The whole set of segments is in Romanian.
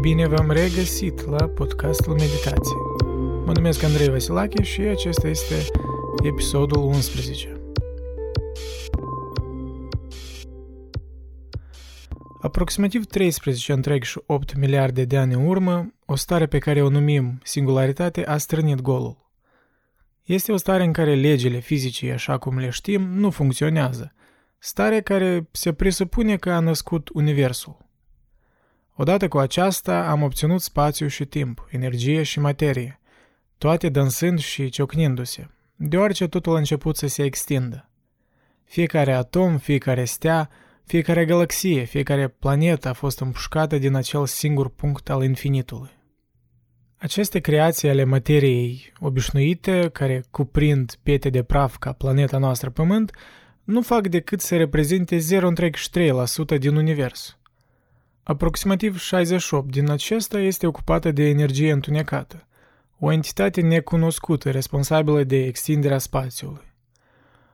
Bine v-am regăsit la podcastul Meditație. Mă numesc Andrei Vasilache și acesta este episodul 11. Aproximativ 13,8 miliarde de ani în urmă, o stare pe care o numim singularitate a strânit golul. Este o stare în care legile fizicii, așa cum le știm, nu funcționează. Stare care se presupune că a născut Universul. Odată cu aceasta am obținut spațiu și timp, energie și materie, toate dansând și ciocnindu-se, deoarece totul a început să se extindă. Fiecare atom, fiecare stea, fiecare galaxie, fiecare planetă a fost împușcată din acel singur punct al infinitului. Aceste creații ale materiei obișnuite, care cuprind piete de praf ca planeta noastră Pământ, nu fac decât să reprezinte 0,3% din univers – Aproximativ 68 din acesta este ocupată de energie întunecată, o entitate necunoscută responsabilă de extinderea spațiului.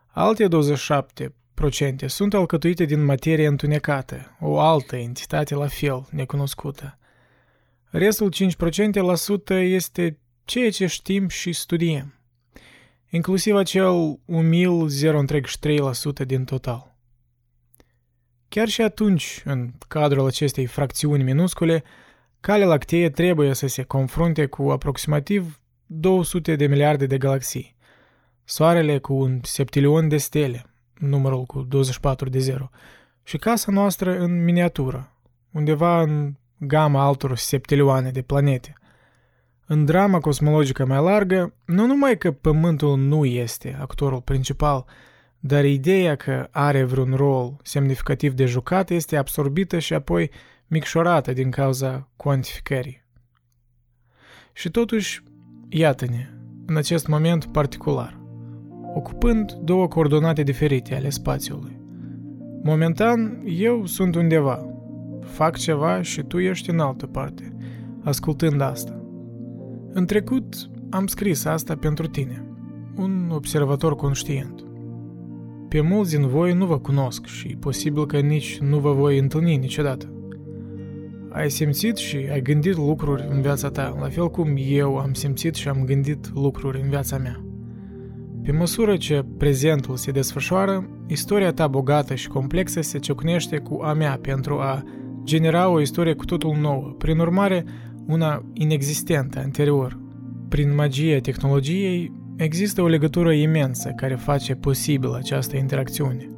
Alte 27% sunt alcătuite din materie întunecată, o altă entitate la fel necunoscută. Restul 5% este ceea ce știm și studiem, inclusiv acel umil 0,3% din total. Chiar și atunci, în cadrul acestei fracțiuni minuscule, calea lactee trebuie să se confrunte cu aproximativ 200 de miliarde de galaxii, Soarele cu un septilion de stele, numărul cu 24 de 0, și casa noastră în miniatură, undeva în gama altor septilioane de planete. În drama cosmologică mai largă, nu numai că Pământul nu este actorul principal, dar ideea că are vreun rol semnificativ de jucat este absorbită și apoi micșorată din cauza cuantificării. Și totuși, iată-ne, în acest moment particular, ocupând două coordonate diferite ale spațiului. Momentan, eu sunt undeva, fac ceva și tu ești în altă parte, ascultând asta. În trecut, am scris asta pentru tine, un observator conștient. Pe mulți din voi nu vă cunosc și posibil că nici nu vă voi întâlni niciodată. Ai simțit și ai gândit lucruri în viața ta, la fel cum eu am simțit și am gândit lucruri în viața mea. Pe măsură ce prezentul se desfășoară, istoria ta bogată și complexă se ciocnește cu a mea pentru a genera o istorie cu totul nouă, prin urmare una inexistentă anterior. Prin magia tehnologiei, Există o legătură imensă care face posibil această interacțiune.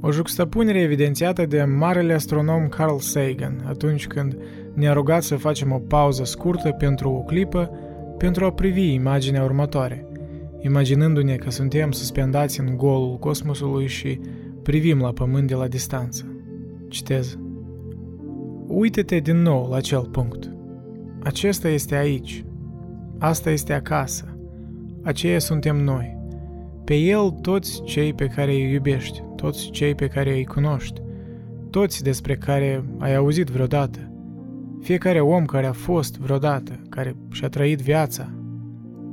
O juxtapunere evidențiată de marele astronom Carl Sagan atunci când ne-a rugat să facem o pauză scurtă pentru o clipă pentru a privi imaginea următoare, imaginându-ne că suntem suspendați în golul cosmosului și privim la Pământ de la distanță. Citez. Uită-te din nou la acel punct. Acesta este aici. Asta este acasă. Aceia suntem noi. Pe el toți cei pe care îi iubești, toți cei pe care îi cunoști, toți despre care ai auzit vreodată, fiecare om care a fost vreodată, care și-a trăit viața,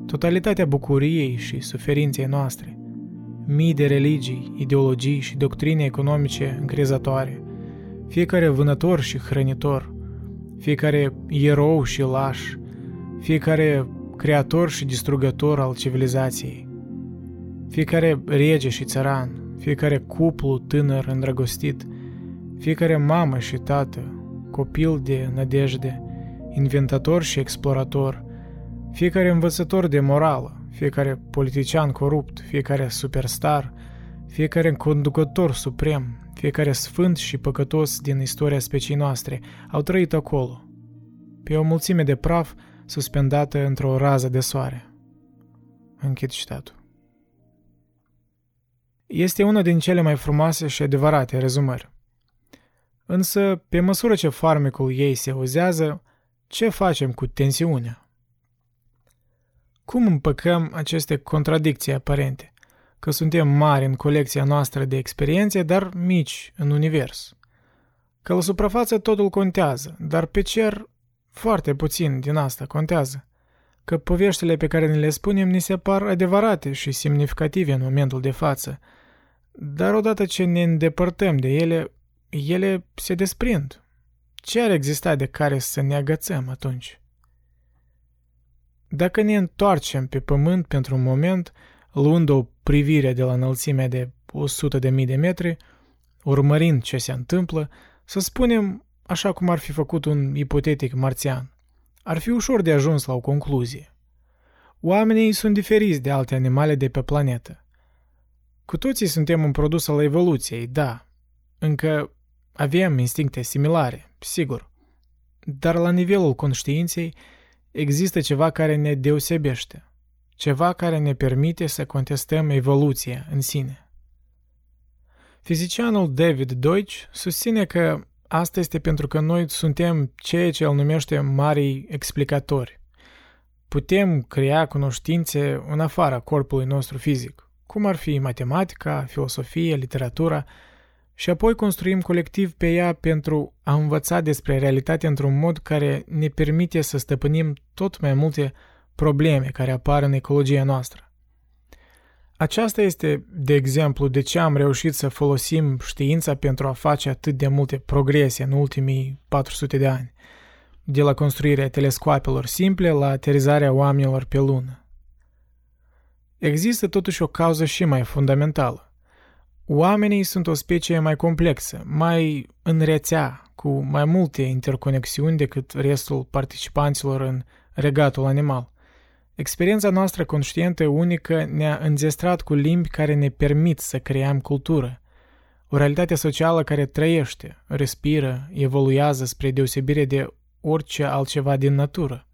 totalitatea bucuriei și suferinței noastre, mii de religii, ideologii și doctrine economice încrezătoare, fiecare vânător și hrănitor, fiecare erou și laș, fiecare creator și distrugător al civilizației. Fiecare rege și țăran, fiecare cuplu tânăr îndrăgostit, fiecare mamă și tată, copil de nădejde, inventator și explorator, fiecare învățător de morală, fiecare politician corupt, fiecare superstar, fiecare conducător suprem, fiecare sfânt și păcătos din istoria speciei noastre au trăit acolo. Pe o mulțime de praf, suspendată într-o rază de soare. Închid citatul. Este una din cele mai frumoase și adevărate rezumări. Însă, pe măsură ce farmecul ei se uzează, ce facem cu tensiunea? Cum împăcăm aceste contradicții aparente? Că suntem mari în colecția noastră de experiențe, dar mici în univers. Că la suprafață totul contează, dar pe cer foarte puțin din asta contează. Că poveștile pe care ne le spunem ni se par adevărate și semnificative în momentul de față, dar odată ce ne îndepărtăm de ele, ele se desprind. ce ar exista de care să ne agățăm atunci? Dacă ne întoarcem pe pământ pentru un moment, luând o privire de la înălțimea de 100 de mii de metri, urmărind ce se întâmplă, să spunem așa cum ar fi făcut un ipotetic marțian. Ar fi ușor de ajuns la o concluzie. Oamenii sunt diferiți de alte animale de pe planetă. Cu toții suntem un produs al evoluției, da. Încă avem instincte similare, sigur. Dar la nivelul conștiinței există ceva care ne deosebește. Ceva care ne permite să contestăm evoluția în sine. Fizicianul David Deutsch susține că asta este pentru că noi suntem ceea ce el numește marii explicatori. Putem crea cunoștințe în afara corpului nostru fizic, cum ar fi matematica, filosofia, literatura, și apoi construim colectiv pe ea pentru a învăța despre realitate într-un mod care ne permite să stăpânim tot mai multe probleme care apar în ecologia noastră. Aceasta este, de exemplu, de ce am reușit să folosim știința pentru a face atât de multe progrese în ultimii 400 de ani, de la construirea telescoapelor simple la aterizarea oamenilor pe lună. Există totuși o cauză și mai fundamentală. Oamenii sunt o specie mai complexă, mai în rețea, cu mai multe interconexiuni decât restul participanților în regatul animal – Experiența noastră conștientă unică ne-a înzestrat cu limbi care ne permit să creăm cultură. O realitate socială care trăiește, respiră, evoluează spre deosebire de orice altceva din natură.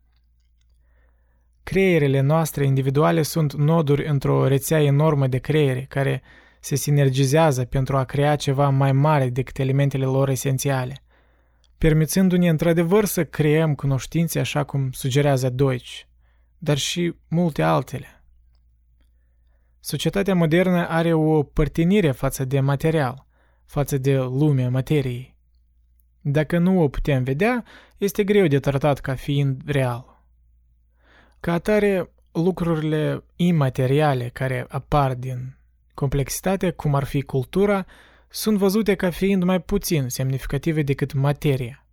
Creierele noastre individuale sunt noduri într-o rețea enormă de creiere care se sinergizează pentru a crea ceva mai mare decât elementele lor esențiale, permițându-ne într-adevăr să creăm cunoștințe așa cum sugerează Deutsch – dar și multe altele. Societatea modernă are o părtinire față de material, față de lumea materiei. Dacă nu o putem vedea, este greu de tratat ca fiind real. Ca atare, lucrurile imateriale care apar din complexitate, cum ar fi cultura, sunt văzute ca fiind mai puțin semnificative decât materia.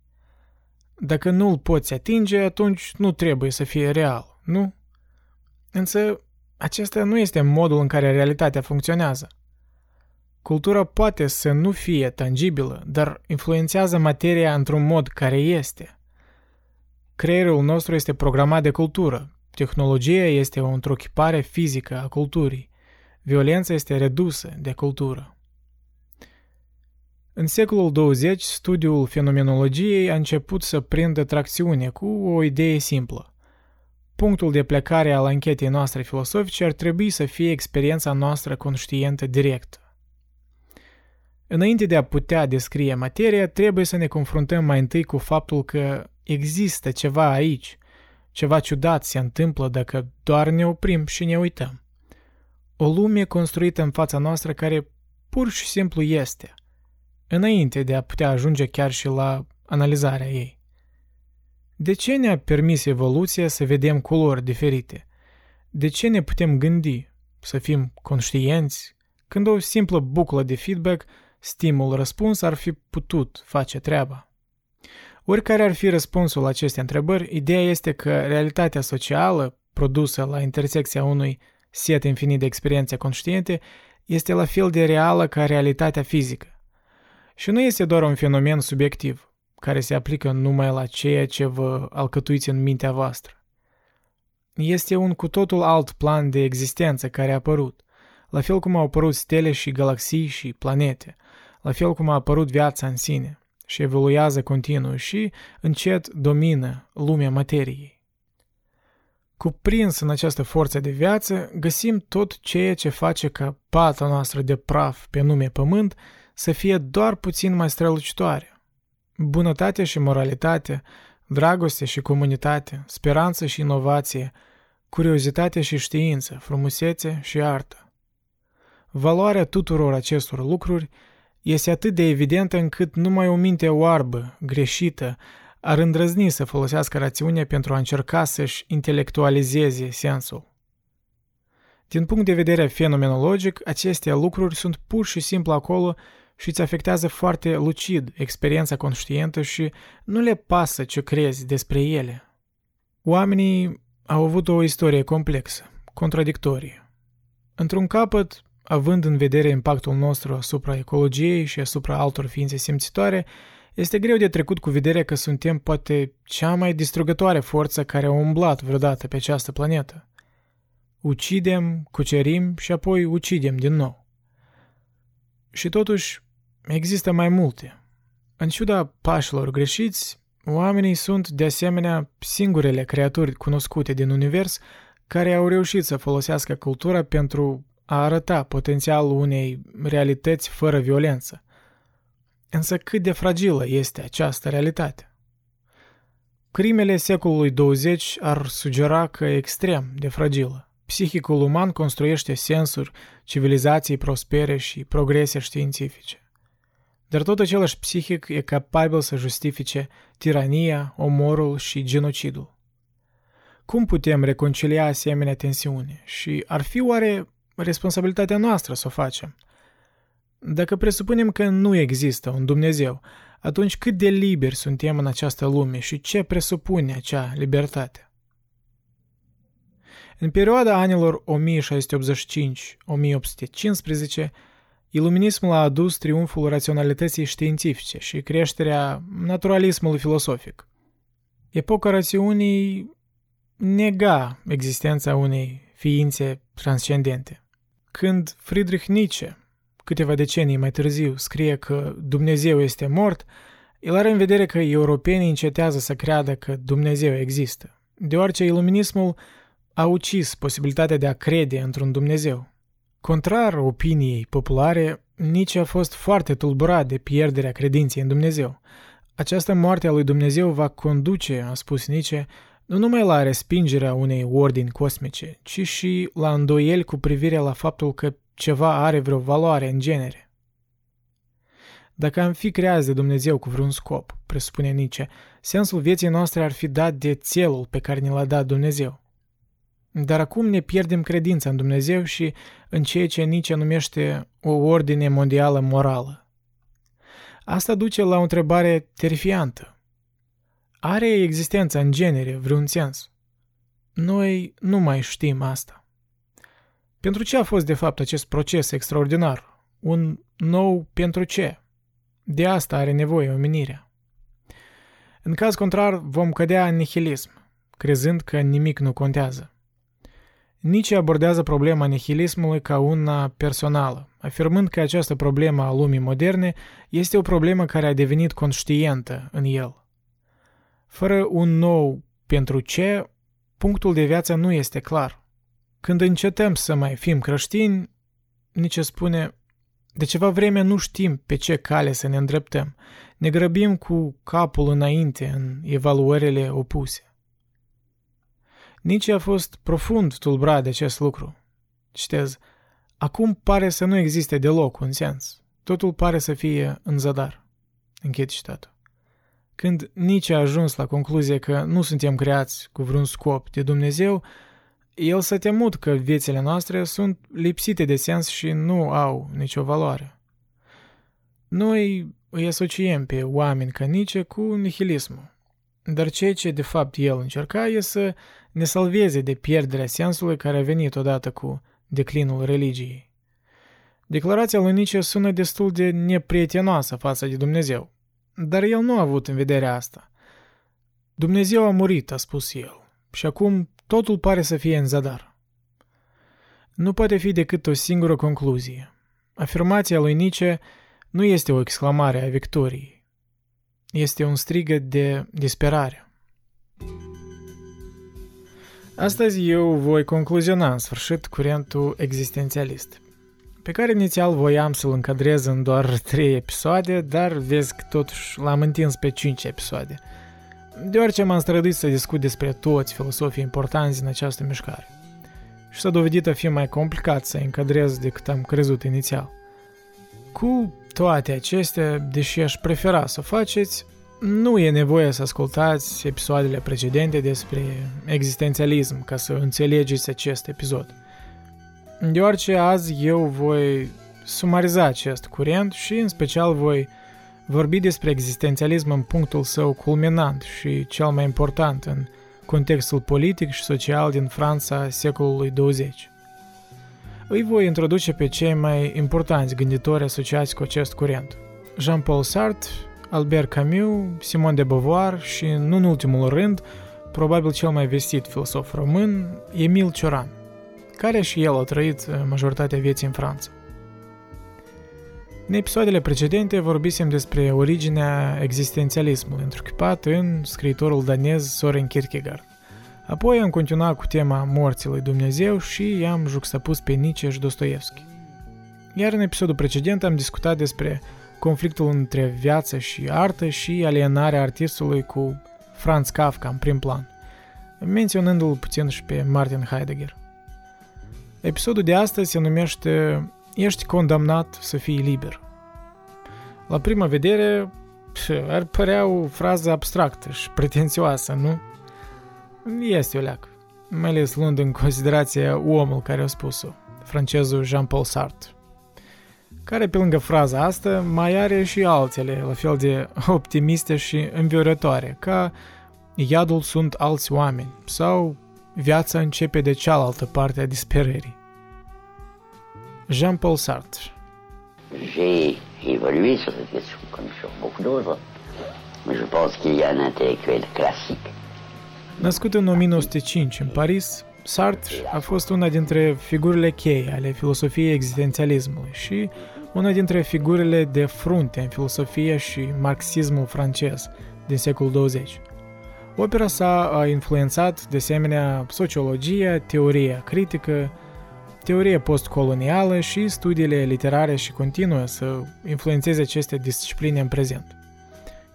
Dacă nu îl poți atinge, atunci nu trebuie să fie real nu? Însă, acesta nu este modul în care realitatea funcționează. Cultura poate să nu fie tangibilă, dar influențează materia într-un mod care este. Creierul nostru este programat de cultură. Tehnologia este o întruchipare fizică a culturii. Violența este redusă de cultură. În secolul 20, studiul fenomenologiei a început să prindă tracțiune cu o idee simplă. Punctul de plecare al anchetei noastre filosofice ar trebui să fie experiența noastră conștientă directă. Înainte de a putea descrie materia, trebuie să ne confruntăm mai întâi cu faptul că există ceva aici, ceva ciudat se întâmplă dacă doar ne oprim și ne uităm. O lume construită în fața noastră care pur și simplu este, înainte de a putea ajunge chiar și la analizarea ei. De ce ne-a permis evoluția să vedem culori diferite? De ce ne putem gândi, să fim conștienți, când o simplă buclă de feedback, stimul-răspuns ar fi putut face treaba? Oricare ar fi răspunsul la aceste întrebări, ideea este că realitatea socială, produsă la intersecția unui set infinit de experiențe conștiente, este la fel de reală ca realitatea fizică. Și nu este doar un fenomen subiectiv care se aplică numai la ceea ce vă alcătuiți în mintea voastră. Este un cu totul alt plan de existență care a apărut, la fel cum au apărut stele și galaxii și planete, la fel cum a apărut viața în sine și evoluează continuu și, încet, domină lumea materiei. Cuprins în această forță de viață, găsim tot ceea ce face ca pata noastră de praf pe nume Pământ să fie doar puțin mai strălucitoare Bunătate și moralitate, dragoste și comunitate, speranță și inovație, curiozitate și știință, frumusețe și artă. Valoarea tuturor acestor lucruri este atât de evidentă încât numai o minte oarbă, greșită, ar îndrăzni să folosească rațiunea pentru a încerca să-și intelectualizeze sensul. Din punct de vedere fenomenologic, aceste lucruri sunt pur și simplu acolo și îți afectează foarte lucid experiența conștientă și nu le pasă ce crezi despre ele. Oamenii au avut o istorie complexă, contradictorie. Într-un capăt, având în vedere impactul nostru asupra ecologiei și asupra altor ființe simțitoare, este greu de trecut cu vederea că suntem poate cea mai distrugătoare forță care a umblat vreodată pe această planetă. Ucidem, cucerim și apoi ucidem din nou. Și totuși, există mai multe. În ciuda pașilor greșiți, oamenii sunt de asemenea singurele creaturi cunoscute din univers care au reușit să folosească cultura pentru a arăta potențialul unei realități fără violență. Însă cât de fragilă este această realitate? Crimele secolului 20 ar sugera că e extrem de fragilă. Psihicul uman construiește sensuri, civilizații prospere și progrese științifice. Dar tot același psihic e capabil să justifice tirania, omorul și genocidul. Cum putem reconcilia asemenea tensiune și ar fi oare responsabilitatea noastră să o facem? Dacă presupunem că nu există un Dumnezeu, atunci cât de liberi suntem în această lume și ce presupune acea libertate? În perioada anilor 1685-1815, iluminismul a adus triumful raționalității științifice și creșterea naturalismului filosofic. Epoca rațiunii nega existența unei ființe transcendente. Când Friedrich Nietzsche, câteva decenii mai târziu, scrie că Dumnezeu este mort, el are în vedere că europenii încetează să creadă că Dumnezeu există, deoarece iluminismul a ucis posibilitatea de a crede într-un Dumnezeu. Contrar opiniei populare, Nietzsche a fost foarte tulburat de pierderea credinței în Dumnezeu. Această moarte a lui Dumnezeu va conduce, a spus Nietzsche, nu numai la respingerea unei ordini cosmice, ci și la îndoieli cu privire la faptul că ceva are vreo valoare în genere. Dacă am fi creați de Dumnezeu cu vreun scop, presupune Nietzsche, sensul vieții noastre ar fi dat de țelul pe care ne l-a dat Dumnezeu. Dar acum ne pierdem credința în Dumnezeu și în ceea ce Nietzsche numește o ordine mondială morală. Asta duce la o întrebare terifiantă. Are existența în genere vreun sens? Noi nu mai știm asta. Pentru ce a fost de fapt acest proces extraordinar? Un nou pentru ce? De asta are nevoie omenirea. În caz contrar, vom cădea în nihilism, crezând că nimic nu contează. Nici abordează problema nihilismului ca una personală, afirmând că această problemă a lumii moderne este o problemă care a devenit conștientă în el. Fără un nou pentru ce, punctul de viață nu este clar. Când încetăm să mai fim creștini, nici spune, de ceva vreme nu știm pe ce cale să ne îndreptăm. Ne grăbim cu capul înainte în evaluările opuse. Nici a fost profund tulburat de acest lucru. Citez, acum pare să nu existe deloc un sens. Totul pare să fie în zadar. Închid citatul. Când nici a ajuns la concluzie că nu suntem creați cu vreun scop de Dumnezeu, el s-a temut că viețile noastre sunt lipsite de sens și nu au nicio valoare. Noi îi asociem pe oameni ca Nice cu nihilismul. Dar ceea ce de fapt el încerca e să ne salveze de pierderea sensului care a venit odată cu declinul religiei. Declarația lui Nietzsche sună destul de neprietenoasă față de Dumnezeu, dar el nu a avut în vedere asta. Dumnezeu a murit, a spus el, și acum totul pare să fie în zadar. Nu poate fi decât o singură concluzie. Afirmația lui Nietzsche nu este o exclamare a victoriei. Este un strigăt de disperare. Astăzi eu voi concluziona în sfârșit curentul existențialist, pe care inițial voiam să-l încadrez în doar 3 episoade, dar vezi că totuși l-am întins pe 5 episoade, deoarece m-am străduit să discut despre toți filosofii importanți în această mișcare. Și s-a dovedit a fi mai complicat să încadrez decât am crezut inițial. Cu toate acestea, deși aș prefera să o faceți, nu e nevoie să ascultați episoadele precedente despre existențialism ca să înțelegeți acest episod. Deoarece azi eu voi sumariza acest curent și, în special, voi vorbi despre existențialism în punctul său culminant și cel mai important în contextul politic și social din Franța secolului 20. Îi voi introduce pe cei mai importanți gânditori asociați cu acest curent. Jean-Paul Sartre, Albert Camus, Simon de Beauvoir și, nu în ultimul rând, probabil cel mai vestit filosof român, Emil Cioran, care și el a trăit majoritatea vieții în Franța. În episoadele precedente vorbisem despre originea existențialismului întruchipat în scriitorul danez Soren Kierkegaard. Apoi am continuat cu tema morții lui Dumnezeu și i-am juxtapus pe Nietzsche și Dostoevski. Iar în episodul precedent am discutat despre conflictul între viață și artă și alienarea artistului cu Franz Kafka în prim plan, menționându-l puțin și pe Martin Heidegger. Episodul de astăzi se numește Ești condamnat să fii liber. La prima vedere, ar părea o frază abstractă și pretențioasă, nu? Este o leac, mai ales luând în considerație omul care a spus-o, francezul Jean-Paul Sartre, care pe lângă fraza asta mai are și altele la fel de optimiste și înviorătoare, ca iadul sunt alți oameni sau viața începe de cealaltă parte a disperării. Jean-Paul Sartre. J'ai évolué sur cette question, comme sur beaucoup d'autres, mais je pense qu'il y a un intellectuel classique Născut în 1905 în Paris, Sartre a fost una dintre figurile cheie ale filosofiei existențialismului și una dintre figurile de frunte în filosofia și marxismul francez din secolul 20. Opera sa a influențat de asemenea sociologia, teoria critică, teoria postcolonială și studiile literare și continuă să influențeze aceste discipline în prezent.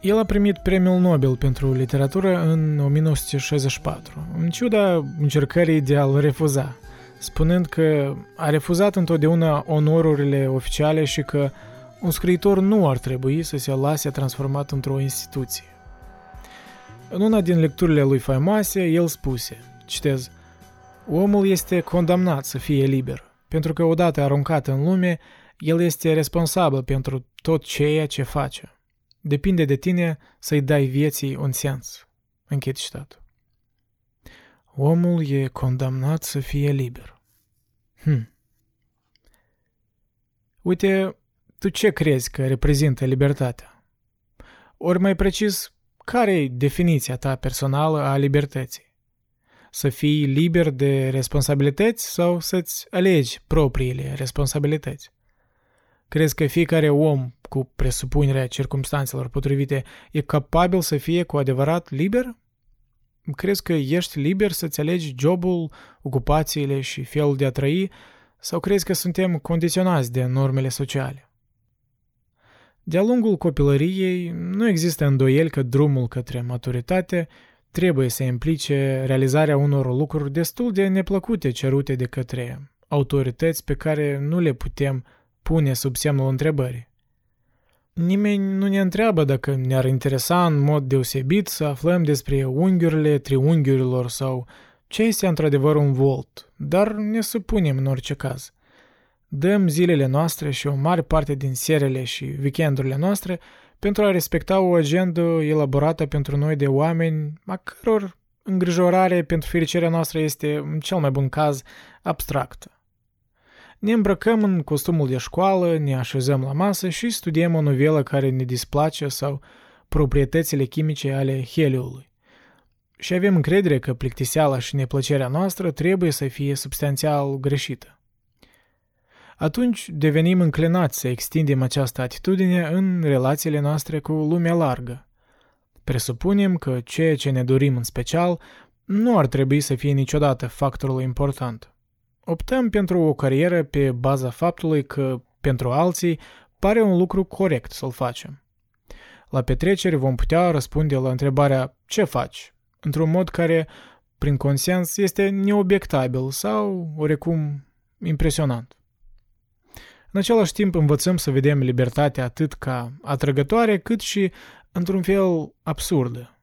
El a primit premiul Nobel pentru literatură în 1964, în ciuda încercării de a-l refuza, spunând că a refuzat întotdeauna onorurile oficiale și că un scriitor nu ar trebui să se lase transformat într-o instituție. În una din lecturile lui faimoase, el spuse, citez, Omul este condamnat să fie liber, pentru că odată aruncat în lume, el este responsabil pentru tot ceea ce face. Depinde de tine să-i dai vieții un sens. Închid citatul. Omul e condamnat să fie liber. Hm. Uite, tu ce crezi că reprezintă libertatea? Ori mai precis, care e definiția ta personală a libertății? Să fii liber de responsabilități sau să-ți alegi propriile responsabilități? Crezi că fiecare om, cu presupunerea circumstanțelor potrivite, e capabil să fie cu adevărat liber? Crezi că ești liber să-ți alegi jobul, ocupațiile și felul de a trăi, sau crezi că suntem condiționați de normele sociale? De-a lungul copilăriei, nu există îndoieli că drumul către maturitate trebuie să implice realizarea unor lucruri destul de neplăcute cerute de către autorități pe care nu le putem pune sub semnul întrebării. Nimeni nu ne întreabă dacă ne-ar interesa în mod deosebit să aflăm despre unghiurile triunghiurilor sau ce este într-adevăr un volt, dar ne supunem în orice caz. Dăm zilele noastre și o mare parte din serele și weekendurile noastre pentru a respecta o agendă elaborată pentru noi de oameni a căror îngrijorare pentru fericirea noastră este, în cel mai bun caz, abstractă. Ne îmbrăcăm în costumul de școală, ne așezăm la masă și studiem o novelă care ne displace sau proprietățile chimice ale heliului. Și avem încredere că plictiseala și neplăcerea noastră trebuie să fie substanțial greșită. Atunci devenim înclinați să extindem această atitudine în relațiile noastre cu lumea largă. Presupunem că ceea ce ne dorim în special nu ar trebui să fie niciodată factorul important. Optăm pentru o carieră pe baza faptului că, pentru alții, pare un lucru corect să-l facem. La petreceri vom putea răspunde la întrebarea ce faci, într-un mod care, prin consens, este neobiectabil sau, orecum, impresionant. În același timp învățăm să vedem libertatea atât ca atrăgătoare, cât și, într-un fel, absurdă.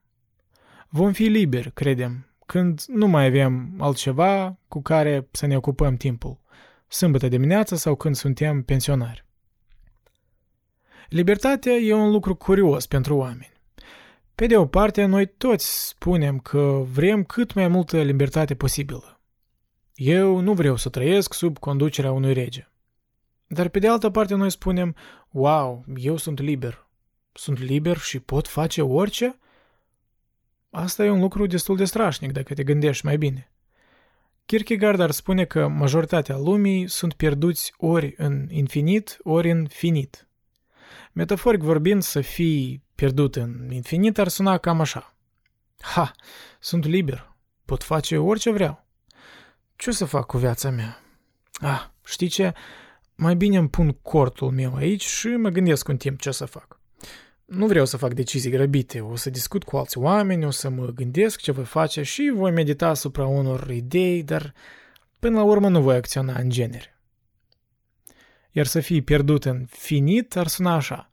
Vom fi liberi, credem, când nu mai avem altceva cu care să ne ocupăm timpul. sâmbătă dimineața sau când suntem pensionari. Libertatea e un lucru curios pentru oameni. Pe de o parte, noi toți spunem că vrem cât mai multă libertate posibilă. Eu nu vreau să trăiesc sub conducerea unui rege. Dar pe de altă parte noi spunem, wow, eu sunt liber. Sunt liber și pot face orice? Asta e un lucru destul de strașnic dacă te gândești mai bine. Kierkegaard ar spune că majoritatea lumii sunt pierduți ori în infinit, ori în finit. Metaforic vorbind, să fii pierdut în infinit ar suna cam așa. Ha, sunt liber, pot face orice vreau. Ce o să fac cu viața mea? Ah, știi ce? Mai bine îmi pun cortul meu aici și mă gândesc în timp ce să fac. Nu vreau să fac decizii grăbite, o să discut cu alți oameni, o să mă gândesc ce voi face și voi medita asupra unor idei, dar până la urmă nu voi acționa în genere. Iar să fii pierdut în finit ar suna așa.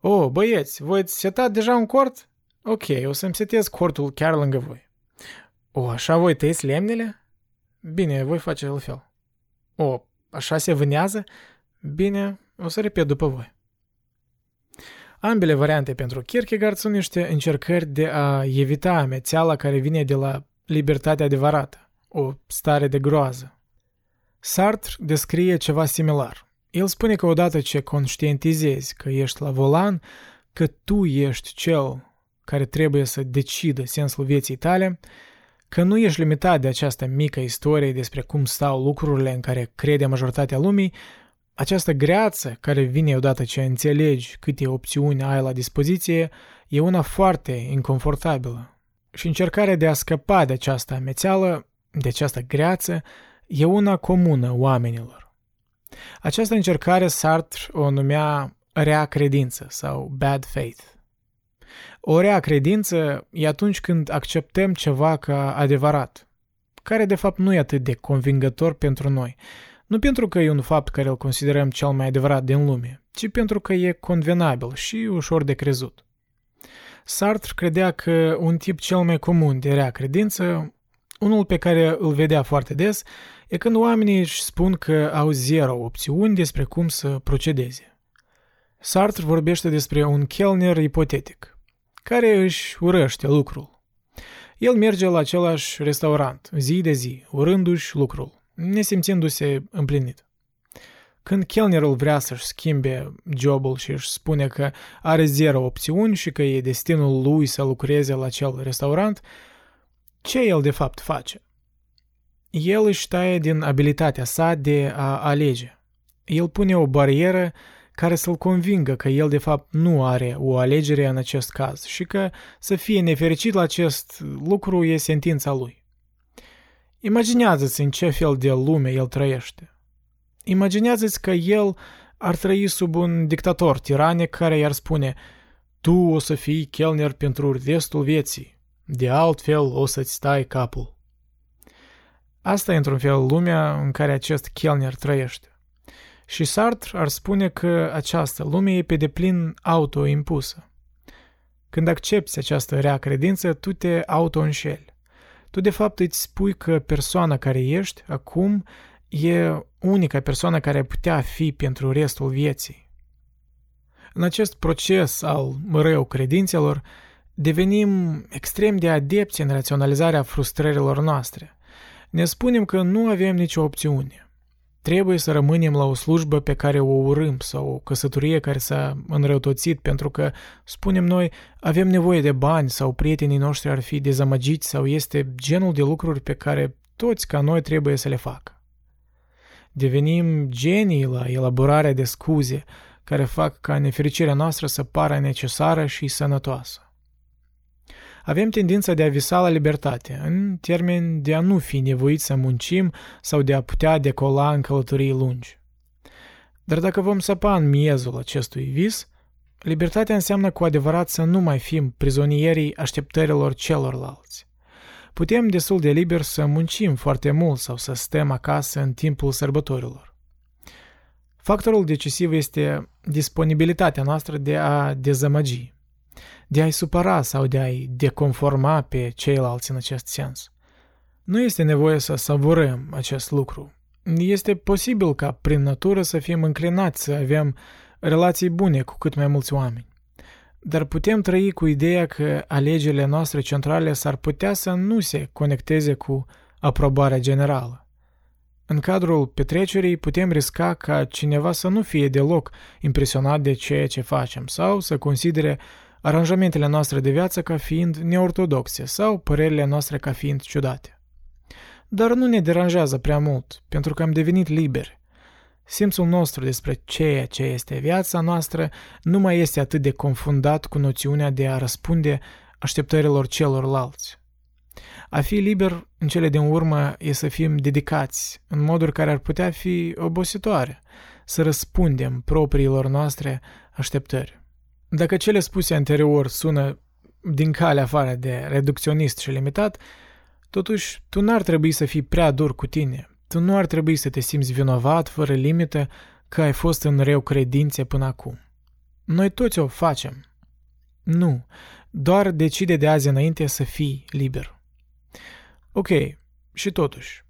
O, oh, băieți, voi ați setat deja un cort? Ok, o să-mi setez cortul chiar lângă voi. O, oh, așa voi tăiți lemnele? Bine, voi face altfel. O, oh, așa se vânează? Bine, o să repet după voi. Ambele variante pentru Kierkegaard sunt niște încercări de a evita amețeala care vine de la libertatea adevărată, o stare de groază. Sartre descrie ceva similar. El spune că odată ce conștientizezi că ești la volan, că tu ești cel care trebuie să decidă sensul vieții tale, că nu ești limitat de această mică istorie despre cum stau lucrurile în care crede majoritatea lumii, această greață care vine odată ce înțelegi câte opțiuni ai la dispoziție e una foarte inconfortabilă. Și încercarea de a scăpa de această amețeală, de această greață, e una comună oamenilor. Această încercare Sartre o numea rea credință sau bad faith. O rea credință e atunci când acceptăm ceva ca adevărat, care de fapt nu e atât de convingător pentru noi, nu pentru că e un fapt care îl considerăm cel mai adevărat din lume, ci pentru că e convenabil și ușor de crezut. Sartre credea că un tip cel mai comun de rea credință, unul pe care îl vedea foarte des, e când oamenii își spun că au zero opțiuni despre cum să procedeze. Sartre vorbește despre un chelner ipotetic, care își urăște lucrul. El merge la același restaurant, zi de zi, urându-și lucrul nesimțindu-se împlinit. Când chelnerul vrea să-și schimbe jobul și își spune că are zero opțiuni și că e destinul lui să lucreze la acel restaurant, ce el de fapt face? El își taie din abilitatea sa de a alege. El pune o barieră care să-l convingă că el de fapt nu are o alegere în acest caz și că să fie nefericit la acest lucru e sentința lui. Imaginează-ți în ce fel de lume el trăiește. Imaginează-ți că el ar trăi sub un dictator tiranic care i-ar spune Tu o să fii chelner pentru restul vieții, de altfel o să-ți stai capul. Asta e într-un fel lumea în care acest chelner trăiește. Și Sartre ar spune că această lume e pe deplin autoimpusă. Când accepti această rea credință, tu te auto-înșeli tu de fapt îți spui că persoana care ești acum e unica persoană care putea fi pentru restul vieții. În acest proces al rău credințelor, devenim extrem de adepți în raționalizarea frustrărilor noastre. Ne spunem că nu avem nicio opțiune. Trebuie să rămânem la o slujbă pe care o urâm sau o căsătorie care s-a înrăutățit pentru că, spunem noi, avem nevoie de bani sau prietenii noștri ar fi dezamăgiți sau este genul de lucruri pe care toți ca noi trebuie să le facă. Devenim genii la elaborarea de scuze care fac ca nefericirea noastră să pară necesară și sănătoasă avem tendința de a visa la libertate, în termen de a nu fi nevoit să muncim sau de a putea decola în călătorii lungi. Dar dacă vom săpa în miezul acestui vis, libertatea înseamnă cu adevărat să nu mai fim prizonierii așteptărilor celorlalți. Putem destul de liber să muncim foarte mult sau să stăm acasă în timpul sărbătorilor. Factorul decisiv este disponibilitatea noastră de a dezamăgi de a-i supăra sau de a-i deconforma pe ceilalți în acest sens. Nu este nevoie să savurăm acest lucru. Este posibil ca prin natură să fim înclinați să avem relații bune cu cât mai mulți oameni. Dar putem trăi cu ideea că alegerile noastre centrale s-ar putea să nu se conecteze cu aprobarea generală. În cadrul petrecerii putem risca ca cineva să nu fie deloc impresionat de ceea ce facem sau să considere aranjamentele noastre de viață ca fiind neortodoxe sau părerile noastre ca fiind ciudate. Dar nu ne deranjează prea mult, pentru că am devenit liberi. Simțul nostru despre ceea ce este viața noastră nu mai este atât de confundat cu noțiunea de a răspunde așteptărilor celorlalți. A fi liber în cele din urmă e să fim dedicați în moduri care ar putea fi obositoare, să răspundem propriilor noastre așteptări. Dacă cele spuse anterior sună din calea afară de reducționist și limitat, totuși tu n-ar trebui să fii prea dur cu tine. Tu nu ar trebui să te simți vinovat, fără limite, că ai fost în reu credințe până acum. Noi toți o facem. Nu, doar decide de azi înainte să fii liber. Ok, și totuși,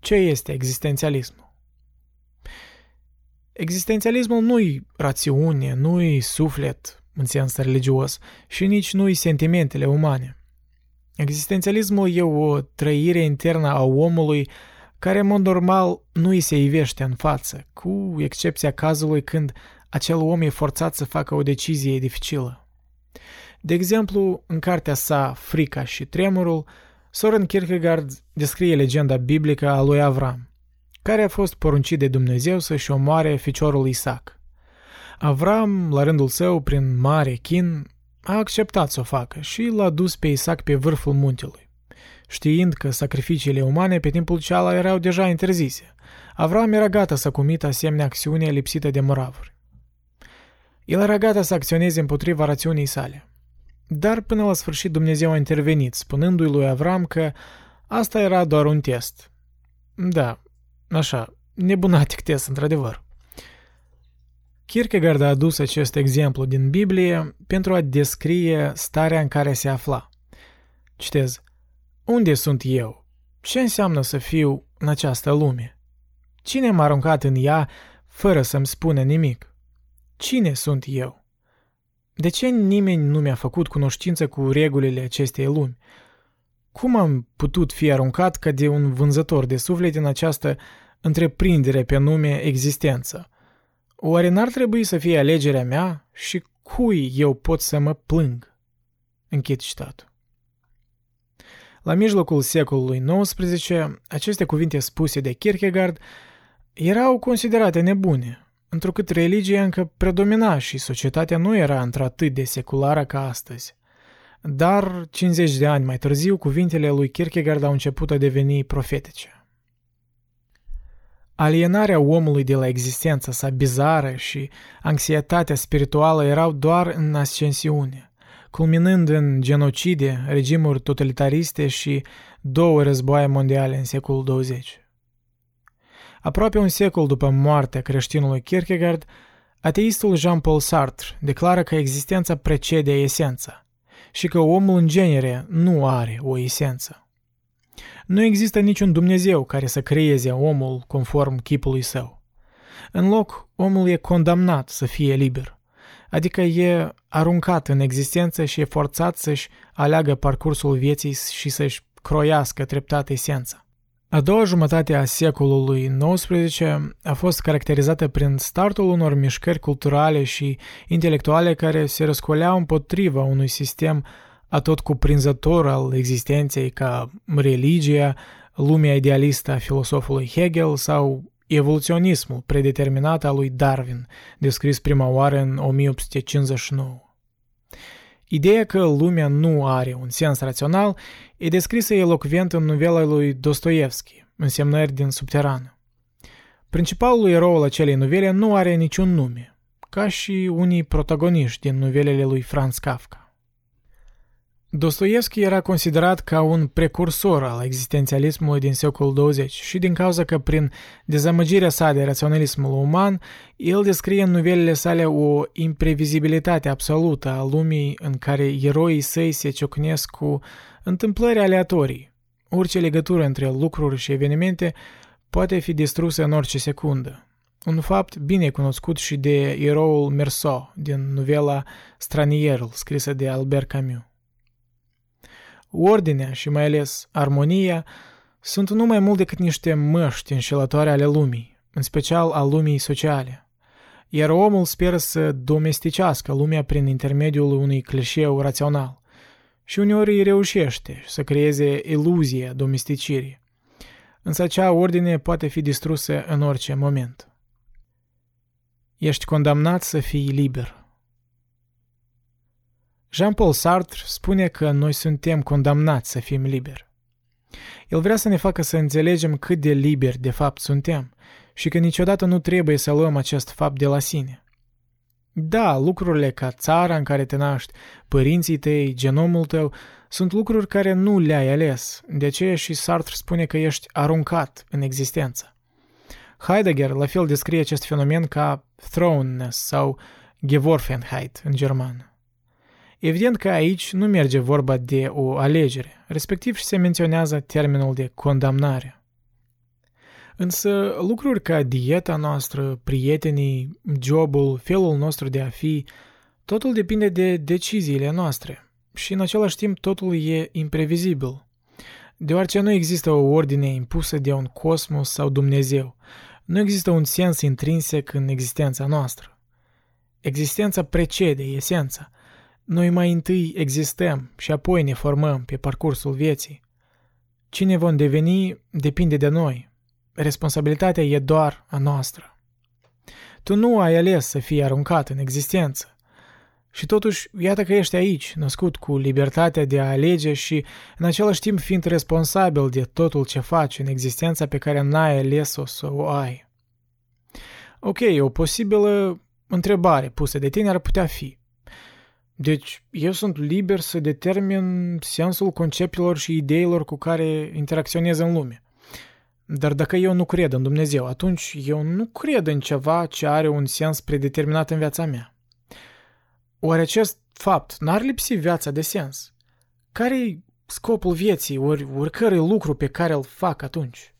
ce este existențialismul? Existențialismul nu-i rațiune, nu-i suflet în sens religios și nici nu-i sentimentele umane. Existențialismul e o trăire internă a omului care în mod normal nu îi se ivește în față, cu excepția cazului când acel om e forțat să facă o decizie dificilă. De exemplu, în cartea sa Frica și Tremurul, Soren Kierkegaard descrie legenda biblică a lui Avram, care a fost poruncit de Dumnezeu să-și omoare ficiorul Isaac. Avram, la rândul său, prin mare chin, a acceptat să o facă și l-a dus pe Isaac pe vârful muntelui. Știind că sacrificiile umane pe timpul ceala erau deja interzise, Avram era gata să comită asemenea acțiune lipsită de moravuri. El era gata să acționeze împotriva rațiunii sale. Dar până la sfârșit Dumnezeu a intervenit, spunându-i lui Avram că asta era doar un test. Da, așa, nebunatic test, într-adevăr. Kierkegaard a adus acest exemplu din Biblie pentru a descrie starea în care se afla. Citez. Unde sunt eu? Ce înseamnă să fiu în această lume? Cine m-a aruncat în ea fără să-mi spună nimic? Cine sunt eu? De ce nimeni nu mi-a făcut cunoștință cu regulile acestei lumi? Cum am putut fi aruncat ca de un vânzător de suflet în această întreprindere pe nume existență? Oare n-ar trebui să fie alegerea mea și cui eu pot să mă plâng? Închid citatul. La mijlocul secolului XIX, aceste cuvinte spuse de Kierkegaard erau considerate nebune, întrucât religia încă predomina și societatea nu era într-atât de seculară ca astăzi. Dar, 50 de ani mai târziu, cuvintele lui Kierkegaard au început a deveni profetice. Alienarea omului de la existența sa bizară și anxietatea spirituală erau doar în ascensiune culminând în genocide, regimuri totalitariste și două războaie mondiale în secolul 20. Aproape un secol după moartea creștinului Kierkegaard, ateistul Jean-Paul Sartre declară că existența precede esența și că omul în genere nu are o esență. Nu există niciun Dumnezeu care să creeze omul conform chipului său. În loc, omul e condamnat să fie liber adică e aruncat în existență și e forțat să-și aleagă parcursul vieții și să-și croiască treptat esența. A doua jumătate a secolului XIX a fost caracterizată prin startul unor mișcări culturale și intelectuale care se răscoleau împotriva unui sistem atot cuprinzător al existenței ca religia, lumea idealistă a filosofului Hegel sau evoluționismul predeterminat al lui Darwin, descris prima oară în 1859. Ideea că lumea nu are un sens rațional e descrisă elocvent în novela lui Dostoevski, Însemnări din subterană. Principalul erou al acelei novele nu are niciun nume, ca și unii protagoniști din novelele lui Franz Kafka. Dostoevski era considerat ca un precursor al existențialismului din secolul 20 și din cauza că prin dezamăgirea sa de raționalismul uman, el descrie în novelele sale o imprevizibilitate absolută a lumii în care eroii săi se ciocnesc cu întâmplări aleatorii. Orice legătură între lucruri și evenimente poate fi distrusă în orice secundă. Un fapt bine cunoscut și de eroul Merceau din novela Stranierul, scrisă de Albert Camus. Ordinea și mai ales armonia sunt nu mai mult decât niște măști înșelătoare ale lumii, în special al lumii sociale. Iar omul speră să domesticească lumea prin intermediul unui clișeu rațional. Și uneori îi reușește să creeze iluzia domesticirii. Însă acea ordine poate fi distrusă în orice moment. Ești condamnat să fii liber. Jean-Paul Sartre spune că noi suntem condamnați să fim liberi. El vrea să ne facă să înțelegem cât de liberi de fapt suntem și că niciodată nu trebuie să luăm acest fapt de la sine. Da, lucrurile ca țara în care te naști, părinții tăi, genomul tău, sunt lucruri care nu le-ai ales, de aceea și Sartre spune că ești aruncat în existență. Heidegger la fel descrie acest fenomen ca thrownness sau Geworfenheit în germană. Evident că aici nu merge vorba de o alegere, respectiv și se menționează termenul de condamnare. Însă lucruri ca dieta noastră, prietenii, jobul, felul nostru de a fi, totul depinde de deciziile noastre și în același timp totul e imprevizibil, deoarece nu există o ordine impusă de un cosmos sau Dumnezeu, nu există un sens intrinsec în existența noastră. Existența precede esența, noi mai întâi existăm și apoi ne formăm pe parcursul vieții. Cine vom deveni depinde de noi. Responsabilitatea e doar a noastră. Tu nu ai ales să fii aruncat în existență. Și totuși, iată că ești aici, născut cu libertatea de a alege și, în același timp, fiind responsabil de totul ce faci în existența pe care n-ai ales-o să o ai. Ok, o posibilă întrebare pusă de tine ar putea fi. Deci, eu sunt liber să determin sensul conceptelor și ideilor cu care interacționez în lume. Dar dacă eu nu cred în Dumnezeu, atunci eu nu cred în ceva ce are un sens predeterminat în viața mea. Oare acest fapt n-ar lipsi viața de sens? Care-i scopul vieții, ori oricărui lucru pe care îl fac atunci?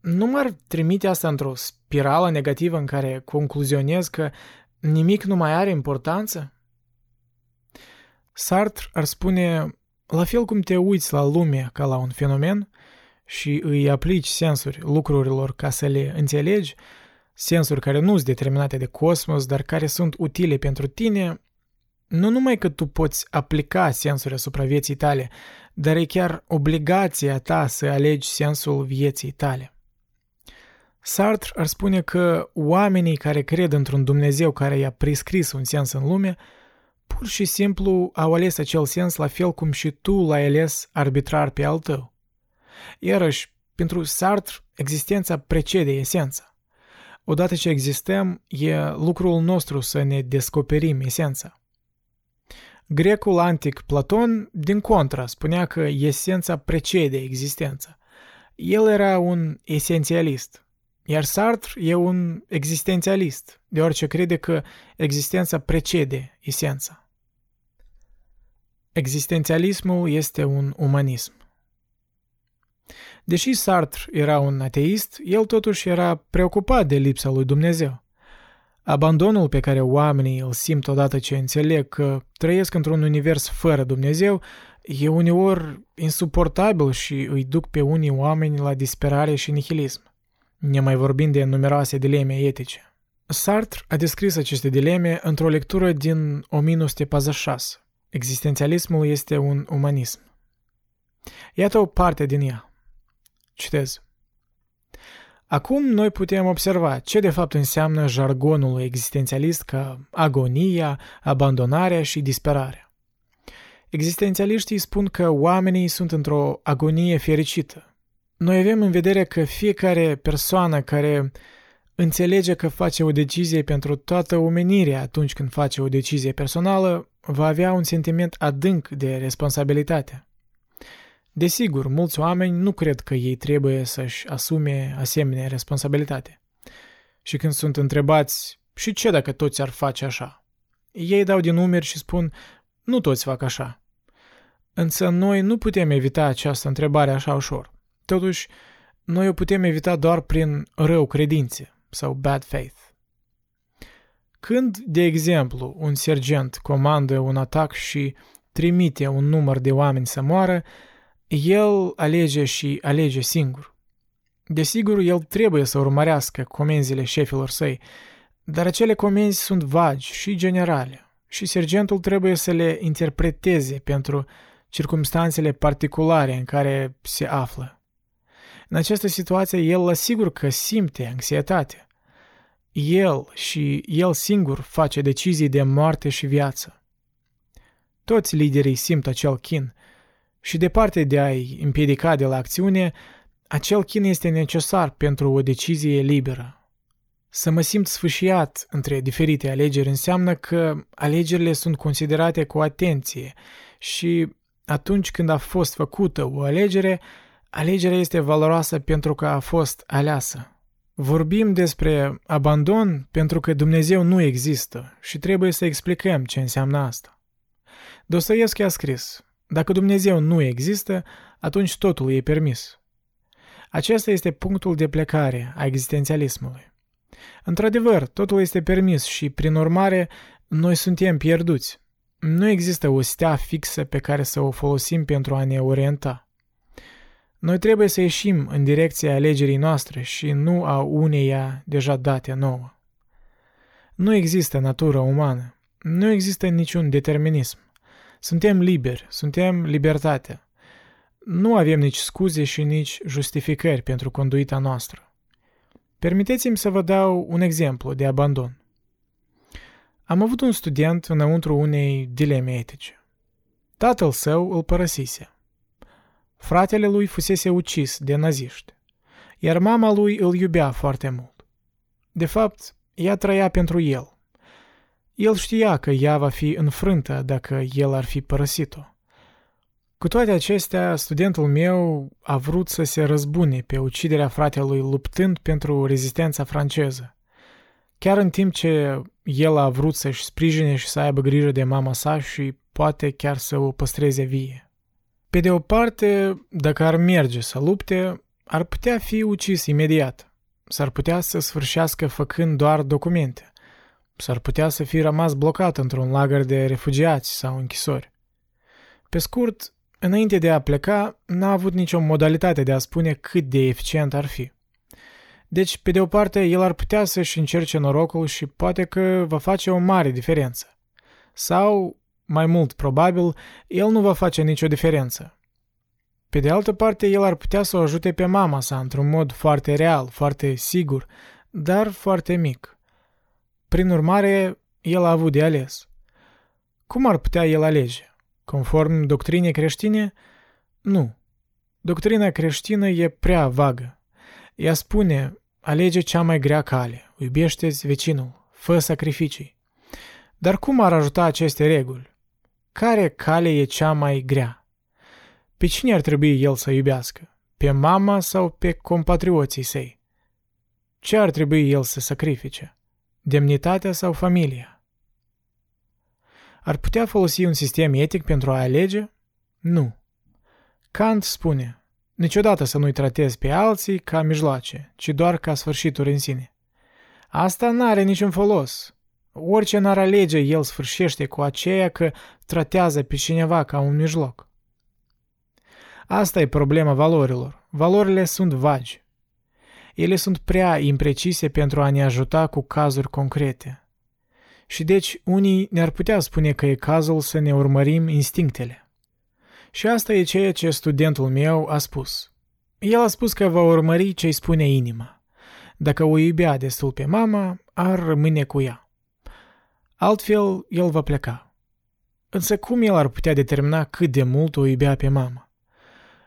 Nu m-ar trimite asta într-o spirală negativă în care concluzionez că nimic nu mai are importanță? Sartre ar spune, la fel cum te uiți la lume ca la un fenomen și îi aplici sensuri lucrurilor ca să le înțelegi, sensuri care nu sunt determinate de cosmos, dar care sunt utile pentru tine, nu numai că tu poți aplica sensuri asupra vieții tale, dar e chiar obligația ta să alegi sensul vieții tale. Sartre ar spune că oamenii care cred într-un Dumnezeu care i-a prescris un sens în lume – pur și simplu au ales acel sens la fel cum și tu l-ai ales arbitrar pe al tău. Iarăși, pentru Sartre, existența precede esența. Odată ce existăm, e lucrul nostru să ne descoperim esența. Grecul antic Platon, din contra, spunea că esența precede existența. El era un esențialist, iar Sartre e un existențialist, deoarece crede că existența precede esența. Existențialismul este un umanism. Deși Sartre era un ateist, el totuși era preocupat de lipsa lui Dumnezeu. Abandonul pe care oamenii îl simt odată ce înțeleg că trăiesc într-un univers fără Dumnezeu e uneori insuportabil și îi duc pe unii oameni la disperare și nihilism mai vorbind de numeroase dileme etice. Sartre a descris aceste dileme într-o lectură din 1946. Existențialismul este un umanism. Iată o parte din ea. Citez. Acum noi putem observa ce de fapt înseamnă jargonul existențialist ca agonia, abandonarea și disperarea. Existențialiștii spun că oamenii sunt într-o agonie fericită, noi avem în vedere că fiecare persoană care înțelege că face o decizie pentru toată omenirea atunci când face o decizie personală, va avea un sentiment adânc de responsabilitate. Desigur, mulți oameni nu cred că ei trebuie să-și asume asemenea responsabilitate. Și când sunt întrebați, și ce dacă toți ar face așa? Ei dau din numeri și spun, nu toți fac așa. Însă noi nu putem evita această întrebare așa ușor. Totuși, noi o putem evita doar prin rău credințe sau bad faith. Când, de exemplu, un sergent comandă un atac și trimite un număr de oameni să moară, el alege și alege singur. Desigur, el trebuie să urmărească comenzile șefilor săi, dar acele comenzi sunt vagi și generale și sergentul trebuie să le interpreteze pentru circumstanțele particulare în care se află. În această situație, el asigur că simte anxietate. El și el singur face decizii de moarte și viață. Toți liderii simt acel chin și departe de a-i împiedica de la acțiune, acel chin este necesar pentru o decizie liberă. Să mă simt sfâșiat între diferite alegeri înseamnă că alegerile sunt considerate cu atenție și atunci când a fost făcută o alegere, alegerea este valoroasă pentru că a fost aleasă. Vorbim despre abandon pentru că Dumnezeu nu există și trebuie să explicăm ce înseamnă asta. Dostoevski a scris, dacă Dumnezeu nu există, atunci totul e permis. Acesta este punctul de plecare a existențialismului. Într-adevăr, totul este permis și, prin urmare, noi suntem pierduți. Nu există o stea fixă pe care să o folosim pentru a ne orienta. Noi trebuie să ieșim în direcția alegerii noastre și nu a uneia deja date nouă. Nu există natură umană. Nu există niciun determinism. Suntem liberi, suntem libertate. Nu avem nici scuze și nici justificări pentru conduita noastră. Permiteți-mi să vă dau un exemplu de abandon. Am avut un student înăuntru unei dileme etice. Tatăl său îl părăsise. Fratele lui fusese ucis de naziști, iar mama lui îl iubea foarte mult. De fapt, ea trăia pentru el. El știa că ea va fi înfrântă dacă el ar fi părăsit-o. Cu toate acestea, studentul meu a vrut să se răzbune pe uciderea fratelui luptând pentru rezistența franceză. Chiar în timp ce el a vrut să-și sprijine și să aibă grijă de mama sa și poate chiar să o păstreze vie. Pe de o parte, dacă ar merge să lupte, ar putea fi ucis imediat. S-ar putea să sfârșească făcând doar documente. S-ar putea să fie rămas blocat într-un lagăr de refugiați sau închisori. Pe scurt, înainte de a pleca, n-a avut nicio modalitate de a spune cât de eficient ar fi. Deci, pe de o parte, el ar putea să-și încerce norocul și poate că va face o mare diferență. Sau, mai mult probabil, el nu va face nicio diferență. Pe de altă parte, el ar putea să o ajute pe mama sa într-un mod foarte real, foarte sigur, dar foarte mic. Prin urmare, el a avut de ales. Cum ar putea el alege? Conform doctrinei creștine? Nu. Doctrina creștină e prea vagă. Ea spune, alege cea mai grea cale, iubește-ți vecinul, fă sacrificii. Dar cum ar ajuta aceste reguli? Care cale e cea mai grea? Pe cine ar trebui el să iubească? Pe mama sau pe compatrioții săi? Ce ar trebui el să sacrifice? Demnitatea sau familia? Ar putea folosi un sistem etic pentru a alege? Nu. Kant spune, niciodată să nu-i tratezi pe alții ca mijloace, ci doar ca sfârșituri în sine. Asta n-are niciun folos. Orice n-ar alege, el sfârșește cu aceea că tratează pe cineva ca un mijloc. Asta e problema valorilor. Valorile sunt vagi. Ele sunt prea imprecise pentru a ne ajuta cu cazuri concrete. Și deci unii ne-ar putea spune că e cazul să ne urmărim instinctele. Și asta e ceea ce studentul meu a spus. El a spus că va urmări ce îi spune inima. Dacă o iubea destul pe mama, ar rămâne cu ea. Altfel, el va pleca. Însă cum el ar putea determina cât de mult o iubea pe mama?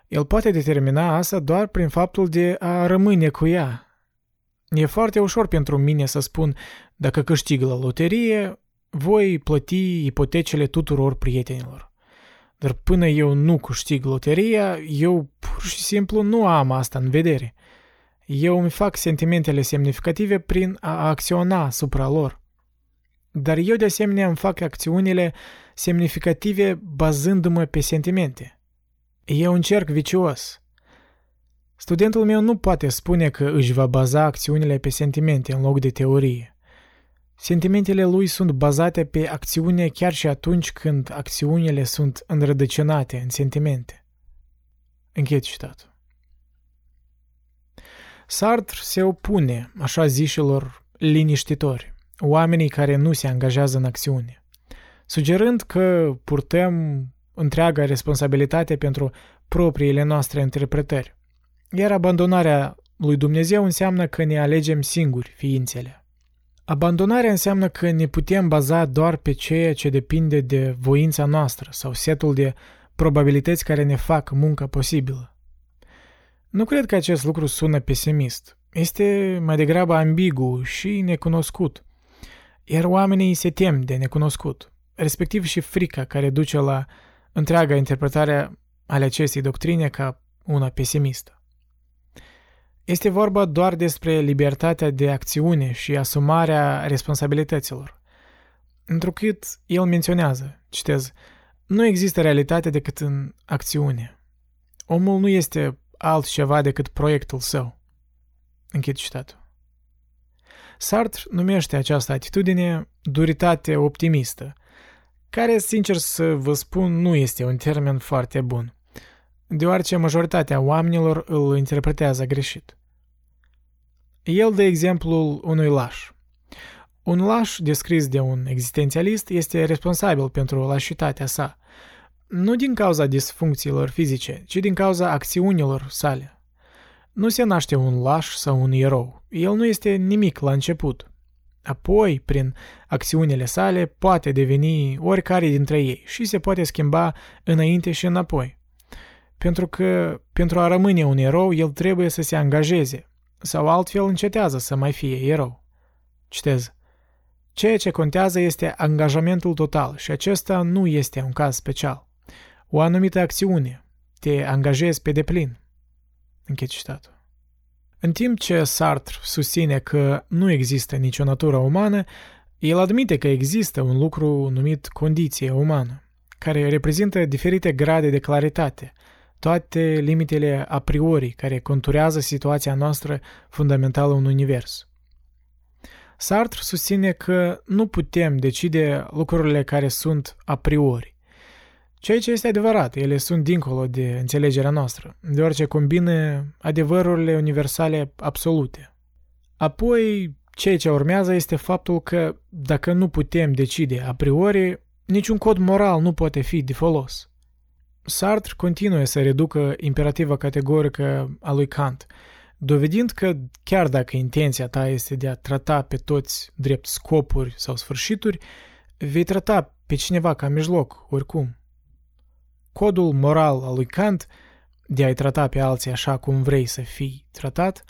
El poate determina asta doar prin faptul de a rămâne cu ea. E foarte ușor pentru mine să spun dacă câștig la loterie, voi plăti ipotecile tuturor prietenilor. Dar până eu nu câștig loteria, eu pur și simplu nu am asta în vedere. Eu îmi fac sentimentele semnificative prin a acționa asupra lor. Dar eu de asemenea îmi fac acțiunile semnificative bazându-mă pe sentimente. E un cerc vicios. Studentul meu nu poate spune că își va baza acțiunile pe sentimente în loc de teorie. Sentimentele lui sunt bazate pe acțiune chiar și atunci când acțiunile sunt înrădăcinate în sentimente. Închei citatul. Sartre se opune așa zișilor liniștitori, oamenii care nu se angajează în acțiune, sugerând că purtăm întreaga responsabilitate pentru propriile noastre interpretări, iar abandonarea lui Dumnezeu înseamnă că ne alegem singuri ființele. Abandonarea înseamnă că ne putem baza doar pe ceea ce depinde de voința noastră sau setul de probabilități care ne fac munca posibilă. Nu cred că acest lucru sună pesimist. Este mai degrabă ambigu și necunoscut. Iar oamenii se tem de necunoscut, respectiv și frica care duce la întreaga interpretare ale acestei doctrine ca una pesimistă. Este vorba doar despre libertatea de acțiune și asumarea responsabilităților. Întrucât el menționează, citez, nu există realitate decât în acțiune. Omul nu este altceva decât proiectul său. Închid citatul. Sartre numește această atitudine duritate optimistă, care, sincer să vă spun, nu este un termen foarte bun, deoarece majoritatea oamenilor îl interpretează greșit. El dă exemplul unui laș. Un laș descris de un existențialist este responsabil pentru lașitatea sa, nu din cauza disfuncțiilor fizice, ci din cauza acțiunilor sale. Nu se naște un laș sau un erou. El nu este nimic la început. Apoi, prin acțiunile sale, poate deveni oricare dintre ei și se poate schimba înainte și înapoi. Pentru că, pentru a rămâne un erou, el trebuie să se angajeze, sau altfel încetează să mai fie erou. Citez. Ceea ce contează este angajamentul total și acesta nu este un caz special. O anumită acțiune. Te angajezi pe deplin. Închid citatul. În timp ce Sartre susține că nu există nicio natură umană, el admite că există un lucru numit condiție umană, care reprezintă diferite grade de claritate, toate limitele a priori care conturează situația noastră fundamentală în univers. Sartre susține că nu putem decide lucrurile care sunt a priori, Ceea ce este adevărat, ele sunt dincolo de înțelegerea noastră, deoarece combină adevărurile universale absolute. Apoi, ceea ce urmează este faptul că, dacă nu putem decide a priori, niciun cod moral nu poate fi de folos. Sartre continuă să reducă imperativa categorică a lui Kant, dovedind că chiar dacă intenția ta este de a trata pe toți drept scopuri sau sfârșituri, vei trata pe cineva ca mijloc, oricum. Codul moral al lui Kant de a-i trata pe alții așa cum vrei să fii tratat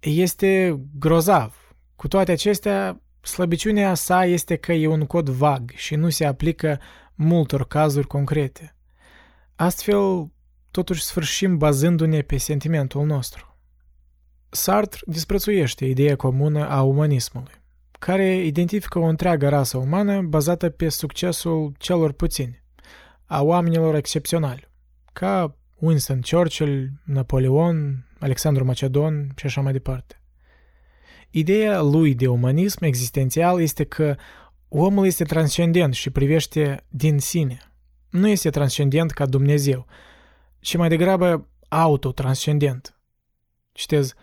este grozav. Cu toate acestea, slăbiciunea sa este că e un cod vag și nu se aplică multor cazuri concrete. Astfel, totuși sfârșim bazându-ne pe sentimentul nostru. Sartre disprețuiește ideea comună a umanismului, care identifică o întreagă rasă umană bazată pe succesul celor puțini a oamenilor excepționali, ca Winston Churchill, Napoleon, Alexandru Macedon și așa mai departe. Ideea lui de umanism existențial este că omul este transcendent și privește din sine. Nu este transcendent ca Dumnezeu, ci mai degrabă autotranscendent. Citez,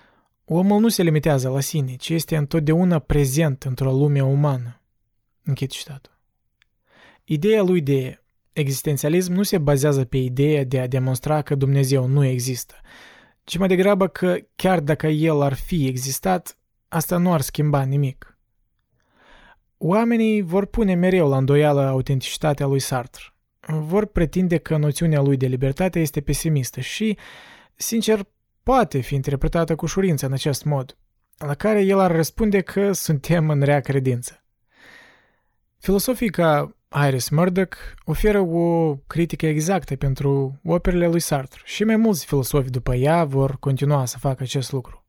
omul nu se limitează la sine, ci este întotdeauna prezent într-o lume umană. Închid citatul. Ideea lui de Existențialism nu se bazează pe ideea de a demonstra că Dumnezeu nu există, ci mai degrabă că chiar dacă El ar fi existat, asta nu ar schimba nimic. Oamenii vor pune mereu la îndoială autenticitatea lui Sartre. Vor pretinde că noțiunea lui de libertate este pesimistă și, sincer, poate fi interpretată cu ușurință în acest mod, la care el ar răspunde că suntem în rea credință. Filosofii ca Iris Murdoch oferă o critică exactă pentru operele lui Sartre și mai mulți filosofi după ea vor continua să facă acest lucru.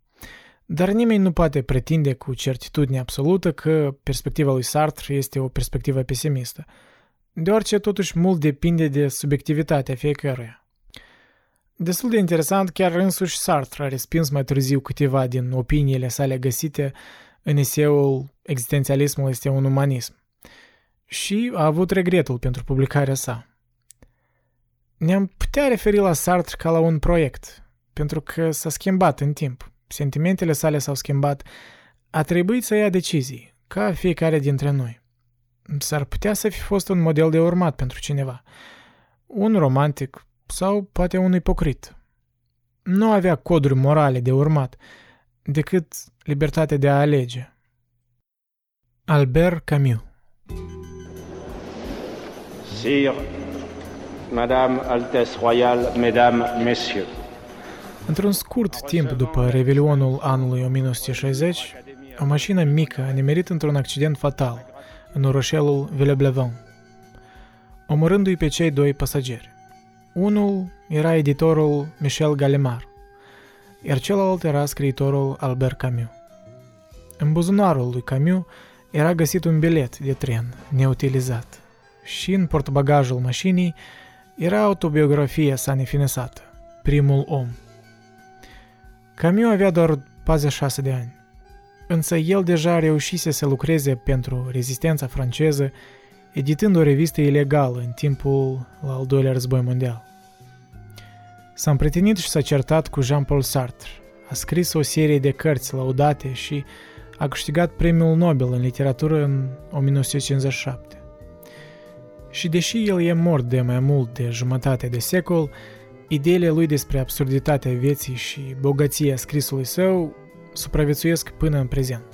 Dar nimeni nu poate pretinde cu certitudine absolută că perspectiva lui Sartre este o perspectivă pesimistă, deoarece totuși mult depinde de subiectivitatea fiecăruia. Destul de interesant, chiar însuși Sartre a respins mai târziu câteva din opiniile sale găsite în eseul Existențialismul este un umanism și a avut regretul pentru publicarea sa. Ne-am putea referi la Sartre ca la un proiect, pentru că s-a schimbat în timp. Sentimentele sale s-au schimbat. A trebuit să ia decizii, ca fiecare dintre noi. S-ar putea să fi fost un model de urmat pentru cineva. Un romantic sau poate un ipocrit. Nu avea coduri morale de urmat, decât libertatea de a alege. Albert Camus Sire, Madame Altesse Royale, Mesdames, Messieurs. Într-un scurt timp după revelionul anului 1960, o mașină mică a nimerit într-un accident fatal în orășelul Villeblevin, omorându-i pe cei doi pasageri. Unul era editorul Michel Gallimard, iar celălalt era scriitorul Albert Camus. În buzunarul lui Camus era găsit un bilet de tren neutilizat și în portbagajul mașinii era autobiografia sa nefinesată, Primul om. Camus avea doar 46 de ani, însă el deja reușise să lucreze pentru rezistența franceză, editând o revistă ilegală în timpul al doilea război mondial. S-a împrietenit și s-a certat cu Jean-Paul Sartre, a scris o serie de cărți laudate și a câștigat premiul Nobel în literatură în 1957. Și deși el e mort de mai mult de jumătate de secol, ideile lui despre absurditatea vieții și bogăția scrisului său supraviețuiesc până în prezent.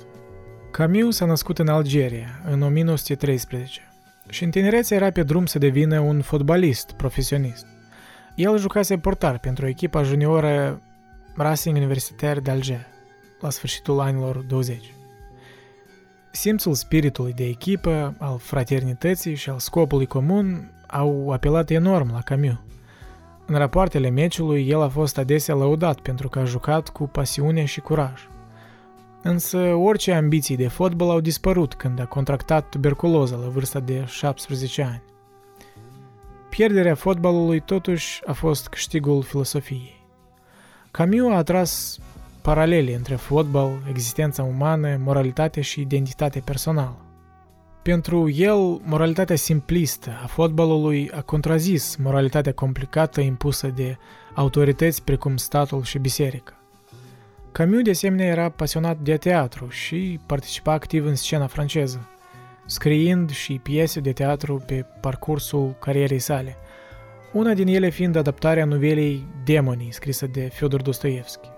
Camus s-a născut în Algeria în 1913 și în tinerețe era pe drum să devină un fotbalist profesionist. El jucase portar pentru echipa junioră Racing Universitar de Alger la sfârșitul anilor 20. Simțul spiritului de echipă, al fraternității și al scopului comun au apelat enorm la Camus. În rapoartele meciului, el a fost adesea lăudat pentru că a jucat cu pasiune și curaj. Însă orice ambiții de fotbal au dispărut când a contractat tuberculoză la vârsta de 17 ani. Pierderea fotbalului totuși a fost câștigul filosofiei. Camus a atras paralele între fotbal, existența umană, moralitate și identitate personală. Pentru el, moralitatea simplistă a fotbalului a contrazis moralitatea complicată impusă de autorități precum statul și biserica. Camus, de asemenea, era pasionat de teatru și participa activ în scena franceză, scriind și piese de teatru pe parcursul carierei sale, una din ele fiind adaptarea novelei Demonii, scrisă de Fyodor Dostoevski.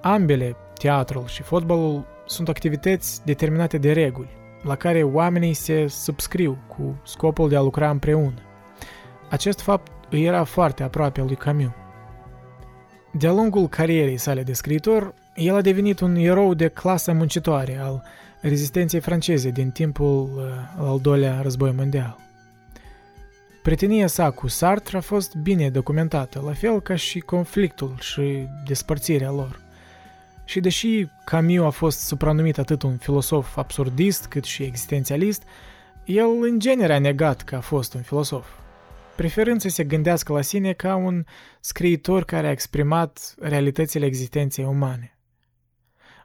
Ambele, teatrul și fotbalul, sunt activități determinate de reguli, la care oamenii se subscriu cu scopul de a lucra împreună. Acest fapt îi era foarte aproape lui Camus. De-a lungul carierei sale de scriitor, el a devenit un erou de clasă muncitoare al rezistenței franceze din timpul uh, al doilea război mondial. Prietenia sa cu Sartre a fost bine documentată, la fel ca și conflictul și despărțirea lor. Și deși Camus a fost supranumit atât un filosof absurdist cât și existențialist, el în genere a negat că a fost un filosof, preferând să se gândească la sine ca un scriitor care a exprimat realitățile existenței umane.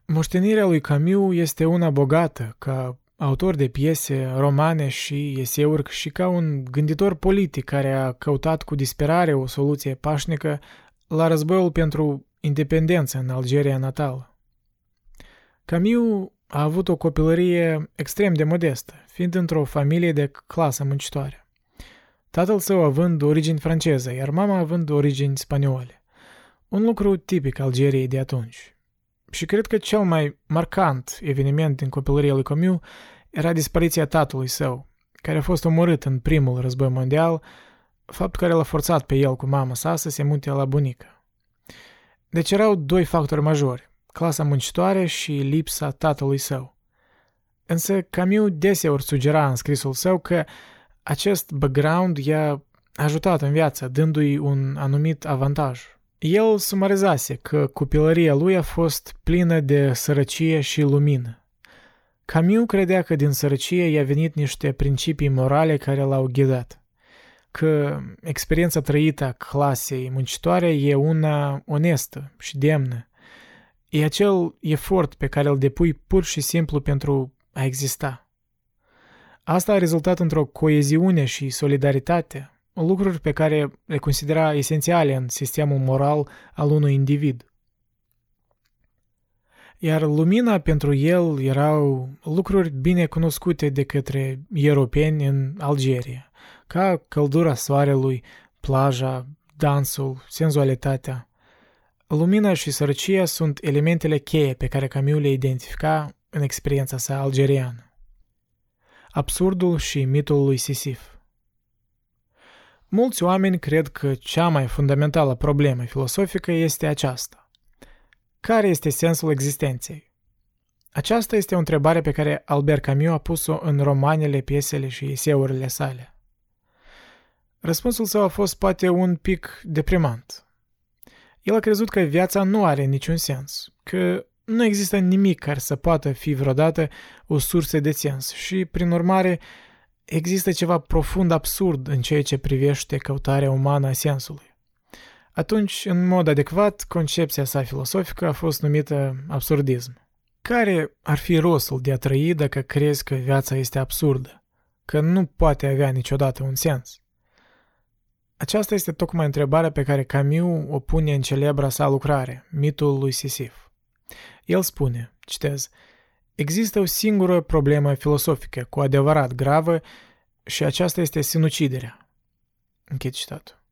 Moștenirea lui Camus este una bogată, ca autor de piese, romane și eseuri și ca un gânditor politic care a căutat cu disperare o soluție pașnică la războiul pentru independență în Algeria natală. Camus a avut o copilărie extrem de modestă, fiind într-o familie de clasă muncitoare. Tatăl său având origini franceză, iar mama având origini spaniole. Un lucru tipic Algeriei de atunci. Și cred că cel mai marcant eveniment din copilăria lui Camus era dispariția tatălui său, care a fost omorât în primul război mondial, fapt care l-a forțat pe el cu mama sa să se mute la bunică. Deci erau doi factori majori, clasa muncitoare și lipsa tatălui său. Însă Camus deseori sugera în scrisul său că acest background i-a ajutat în viață, dându-i un anumit avantaj. El sumarizase că copilăria lui a fost plină de sărăcie și lumină. Camus credea că din sărăcie i-a venit niște principii morale care l-au ghidat. Că experiența trăită a clasei muncitoare e una onestă și demnă. E acel efort pe care îl depui pur și simplu pentru a exista. Asta a rezultat într-o coeziune și solidaritate, lucruri pe care le considera esențiale în sistemul moral al unui individ. Iar lumina pentru el erau lucruri bine cunoscute de către europeni în Algeria, ca căldura soarelui, plaja, dansul, senzualitatea. Lumina și sărăcia sunt elementele cheie pe care Camus le identifica în experiența sa algeriană. Absurdul și mitul lui Sisif Mulți oameni cred că cea mai fundamentală problemă filosofică este aceasta. Care este sensul existenței? Aceasta este o întrebare pe care Albert Camus a pus-o în romanele, piesele și eseurile sale. Răspunsul său a fost poate un pic deprimant. El a crezut că viața nu are niciun sens, că nu există nimic care să poată fi vreodată o sursă de sens și, prin urmare, există ceva profund absurd în ceea ce privește căutarea umană a sensului. Atunci, în mod adecvat, concepția sa filosofică a fost numită absurdism. Care ar fi rostul de a trăi dacă crezi că viața este absurdă, că nu poate avea niciodată un sens? Aceasta este tocmai întrebarea pe care Camus o pune în celebra sa lucrare, mitul lui Sisif. El spune, citez, Există o singură problemă filosofică cu adevărat gravă și aceasta este sinuciderea. Închid citatul.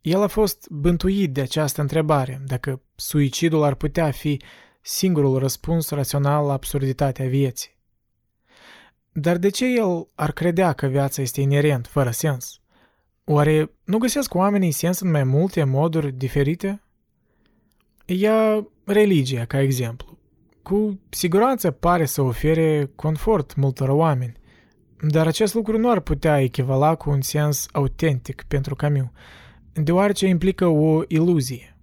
El a fost bântuit de această întrebare, dacă suicidul ar putea fi singurul răspuns rațional la absurditatea vieții. Dar de ce el ar credea că viața este inerent, fără sens? Oare nu găsesc oamenii sens în mai multe moduri diferite? Ia religia ca exemplu. Cu siguranță pare să ofere confort multor oameni, dar acest lucru nu ar putea echivala cu un sens autentic pentru Camus, deoarece implică o iluzie.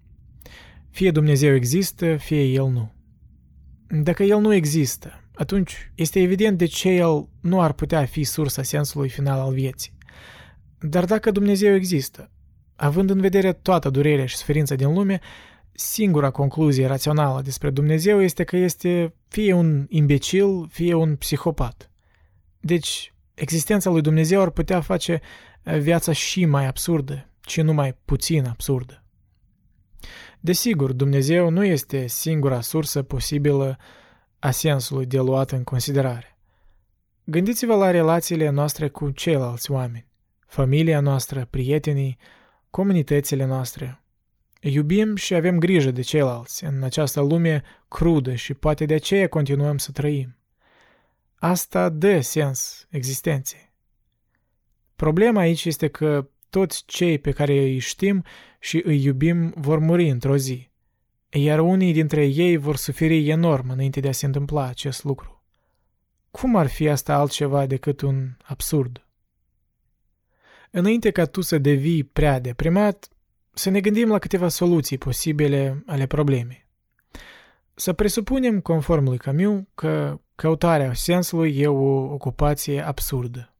Fie Dumnezeu există, fie El nu. Dacă El nu există, atunci este evident de ce El nu ar putea fi sursa sensului final al vieții. Dar dacă Dumnezeu există, având în vedere toată durerea și suferința din lume, singura concluzie rațională despre Dumnezeu este că este fie un imbecil, fie un psihopat. Deci, existența lui Dumnezeu ar putea face viața și mai absurdă, ci numai puțin absurdă. Desigur, Dumnezeu nu este singura sursă posibilă a sensului de luat în considerare. Gândiți-vă la relațiile noastre cu ceilalți oameni, familia noastră, prietenii, comunitățile noastre, Iubim și avem grijă de ceilalți în această lume crudă și poate de aceea continuăm să trăim. Asta dă sens existenței. Problema aici este că toți cei pe care îi știm și îi iubim vor muri într-o zi, iar unii dintre ei vor suferi enorm înainte de a se întâmpla acest lucru. Cum ar fi asta altceva decât un absurd? Înainte ca tu să devii prea deprimat, să ne gândim la câteva soluții posibile ale problemei. Să presupunem, conform lui Camus, că căutarea sensului e o ocupație absurdă.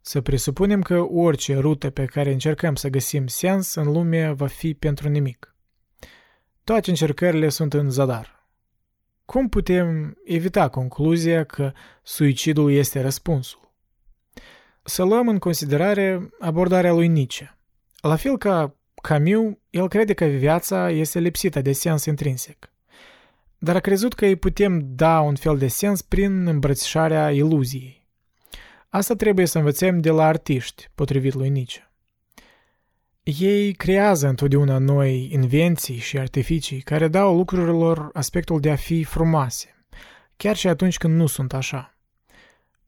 Să presupunem că orice rută pe care încercăm să găsim sens în lume va fi pentru nimic. Toate încercările sunt în zadar. Cum putem evita concluzia că suicidul este răspunsul? Să luăm în considerare abordarea lui Nietzsche. La fel ca Camus, el crede că viața este lipsită de sens intrinsec. Dar a crezut că îi putem da un fel de sens prin îmbrățișarea iluziei. Asta trebuie să învățăm de la artiști, potrivit lui Nietzsche. Ei creează întotdeauna noi invenții și artificii care dau lucrurilor aspectul de a fi frumoase, chiar și atunci când nu sunt așa.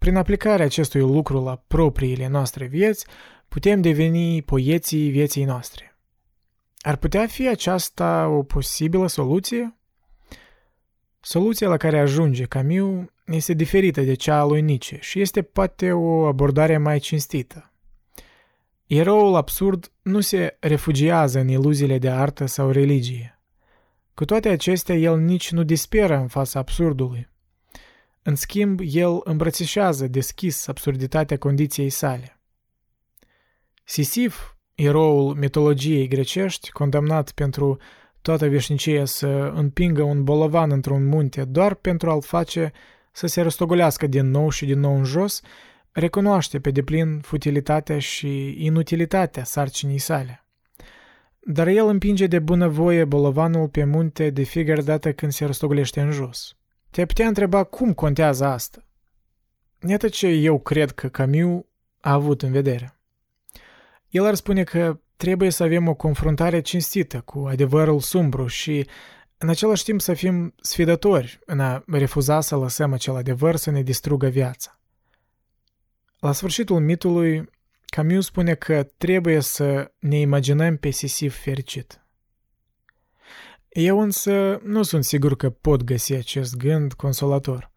Prin aplicarea acestui lucru la propriile noastre vieți, putem deveni poeții vieții noastre. Ar putea fi aceasta o posibilă soluție? Soluția la care ajunge Camus este diferită de cea a lui Nietzsche și este poate o abordare mai cinstită. Eroul absurd nu se refugiază în iluziile de artă sau religie. Cu toate acestea, el nici nu disperă în fața absurdului. În schimb, el îmbrățișează deschis absurditatea condiției sale. Sisif, eroul mitologiei grecești, condamnat pentru toată veșnicia să împingă un bolovan într-un munte doar pentru a-l face să se răstogolească din nou și din nou în jos, recunoaște pe deplin futilitatea și inutilitatea sarcinii sale. Dar el împinge de bunăvoie bolovanul pe munte de fiecare dată când se răstogolește în jos. Te putea întreba cum contează asta. Iată ce eu cred că Camus a avut în vedere. El ar spune că trebuie să avem o confruntare cinstită cu adevărul sumbru și în același timp să fim sfidători în a refuza să lăsăm acel adevăr să ne distrugă viața. La sfârșitul mitului, Camus spune că trebuie să ne imaginăm pe Sisif fericit. Eu însă nu sunt sigur că pot găsi acest gând consolator.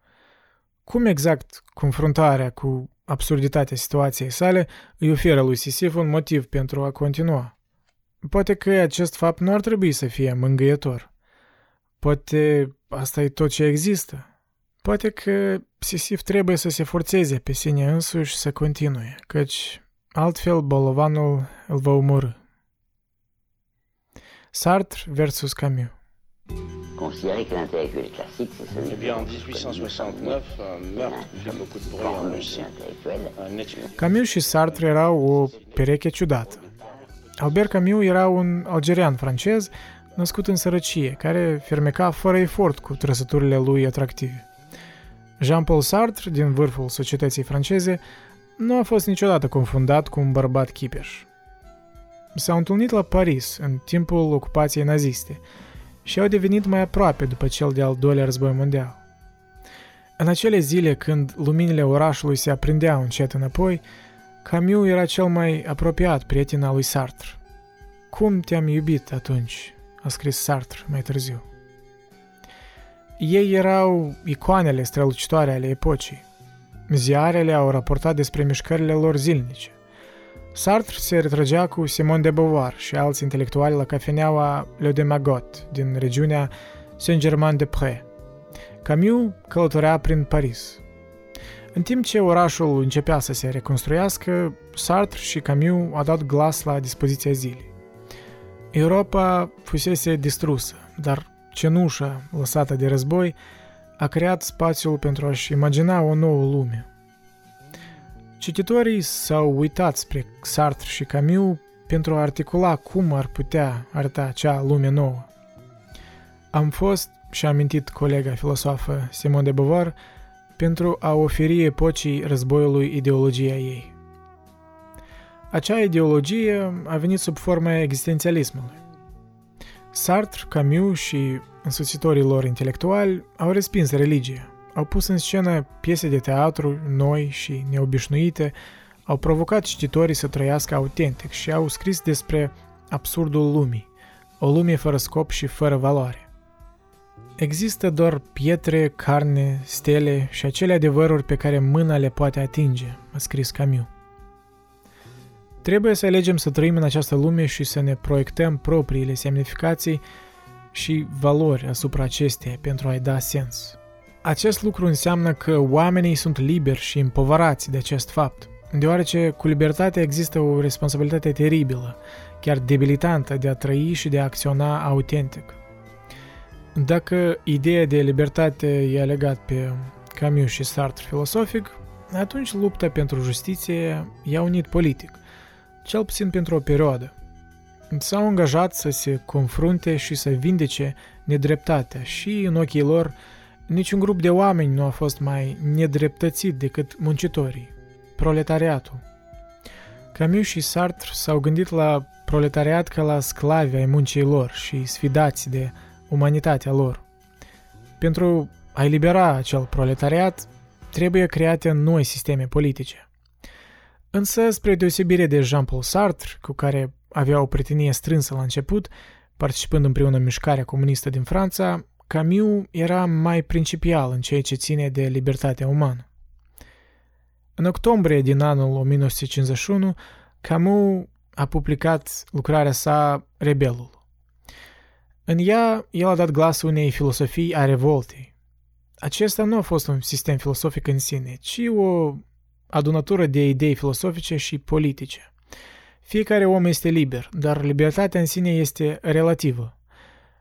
Cum exact confruntarea cu absurditatea situației sale îi oferă lui Sisif un motiv pentru a continua? Poate că acest fapt nu ar trebui să fie mângâietor. Poate asta e tot ce există. Poate că Sisif trebuie să se forțeze pe sine însuși să continue, căci altfel bolovanul îl va omorâ. Sartre versus Camus Considérer que l'intellectuel classique, c'est celui Eh bien, en 1869, un meurtre fait beaucoup de bruit en Russie. Un ex- Camus și Sartre erau o pereche ciudată. Albert Camus era un algerian francez născut în sărăcie, care fermeca fără efort cu trăsăturile lui atractive. Jean-Paul Sartre, din vârful societății franceze, nu a fost niciodată confundat cu un bărbat chipeș. S-au întâlnit la Paris în timpul ocupației naziste și au devenit mai aproape după cel de-al doilea război mondial. În acele zile când luminile orașului se aprindeau încet înapoi, Camus era cel mai apropiat prieten al lui Sartre. Cum te-am iubit atunci, a scris Sartre mai târziu. Ei erau icoanele strălucitoare ale epocii. Ziarele au raportat despre mișcările lor zilnice. Sartre se retrăgea cu Simon de Beauvoir și alți intelectuali la cafeneaua Le Demagot din regiunea Saint-Germain-de-Prés. Camus călătorea prin Paris. În timp ce orașul începea să se reconstruiască, Sartre și Camus au dat glas la dispoziția zilei. Europa fusese distrusă, dar cenușa lăsată de război a creat spațiul pentru a-și imagina o nouă lume. Cititorii s-au uitat spre Sartre și Camus pentru a articula cum ar putea arăta acea lume nouă. Am fost, și a amintit colega filosofă Simon de Beauvoir, pentru a oferi epocii războiului ideologia ei. Acea ideologie a venit sub forma existențialismului. Sartre, Camus și însuțitorii lor intelectuali au respins religia, au pus în scenă piese de teatru noi și neobișnuite, au provocat cititorii să trăiască autentic și au scris despre absurdul lumii, o lume fără scop și fără valoare. Există doar pietre, carne, stele și acele adevăruri pe care mâna le poate atinge, a scris Camus. Trebuie să alegem să trăim în această lume și să ne proiectăm propriile semnificații și valori asupra acesteia pentru a-i da sens. Acest lucru înseamnă că oamenii sunt liberi și împovărați de acest fapt, deoarece cu libertatea există o responsabilitate teribilă, chiar debilitantă de a trăi și de a acționa autentic. Dacă ideea de libertate e legat pe Camus și Sartre filosofic, atunci lupta pentru justiție i-a unit politic, cel puțin pentru o perioadă. S-au angajat să se confrunte și să vindece nedreptatea și, în ochii lor, niciun grup de oameni nu a fost mai nedreptățit decât muncitorii, proletariatul. Camus și Sartre s-au gândit la proletariat ca la sclavi ai muncii lor și sfidați de umanitatea lor. Pentru a elibera acel proletariat, trebuie create noi sisteme politice. Însă, spre deosebire de Jean-Paul Sartre, cu care avea o prietenie strânsă la început, participând împreună în mișcarea comunistă din Franța, Camus era mai principial în ceea ce ține de libertatea umană. În octombrie din anul 1951, Camus a publicat lucrarea sa Rebelul. În ea, el a dat glas unei filosofii a revoltei. Acesta nu a fost un sistem filosofic în sine, ci o adunătură de idei filosofice și politice. Fiecare om este liber, dar libertatea în sine este relativă.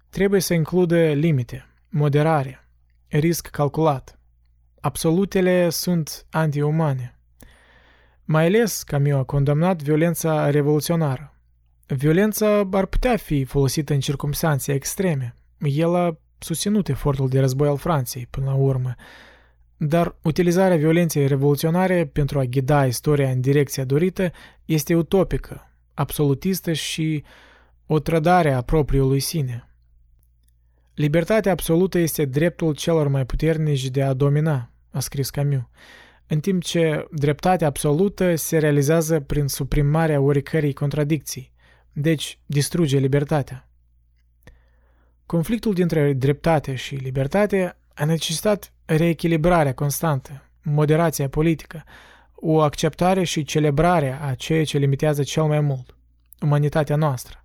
Trebuie să includă limite, moderare, risc calculat. Absolutele sunt antiumane. Mai ales, Camus a condamnat violența revoluționară. Violența ar putea fi folosită în circumstanțe extreme. El a susținut efortul de război al Franței, până la urmă, dar utilizarea violenței revoluționare pentru a ghida istoria în direcția dorită este utopică, absolutistă și o trădare a propriului sine. Libertatea absolută este dreptul celor mai puternici de a domina, a scris Camus, în timp ce dreptatea absolută se realizează prin suprimarea oricărei contradicții, deci distruge libertatea. Conflictul dintre dreptate și libertate a necesitat reechilibrarea constantă, moderația politică, o acceptare și celebrare a ceea ce limitează cel mai mult, umanitatea noastră.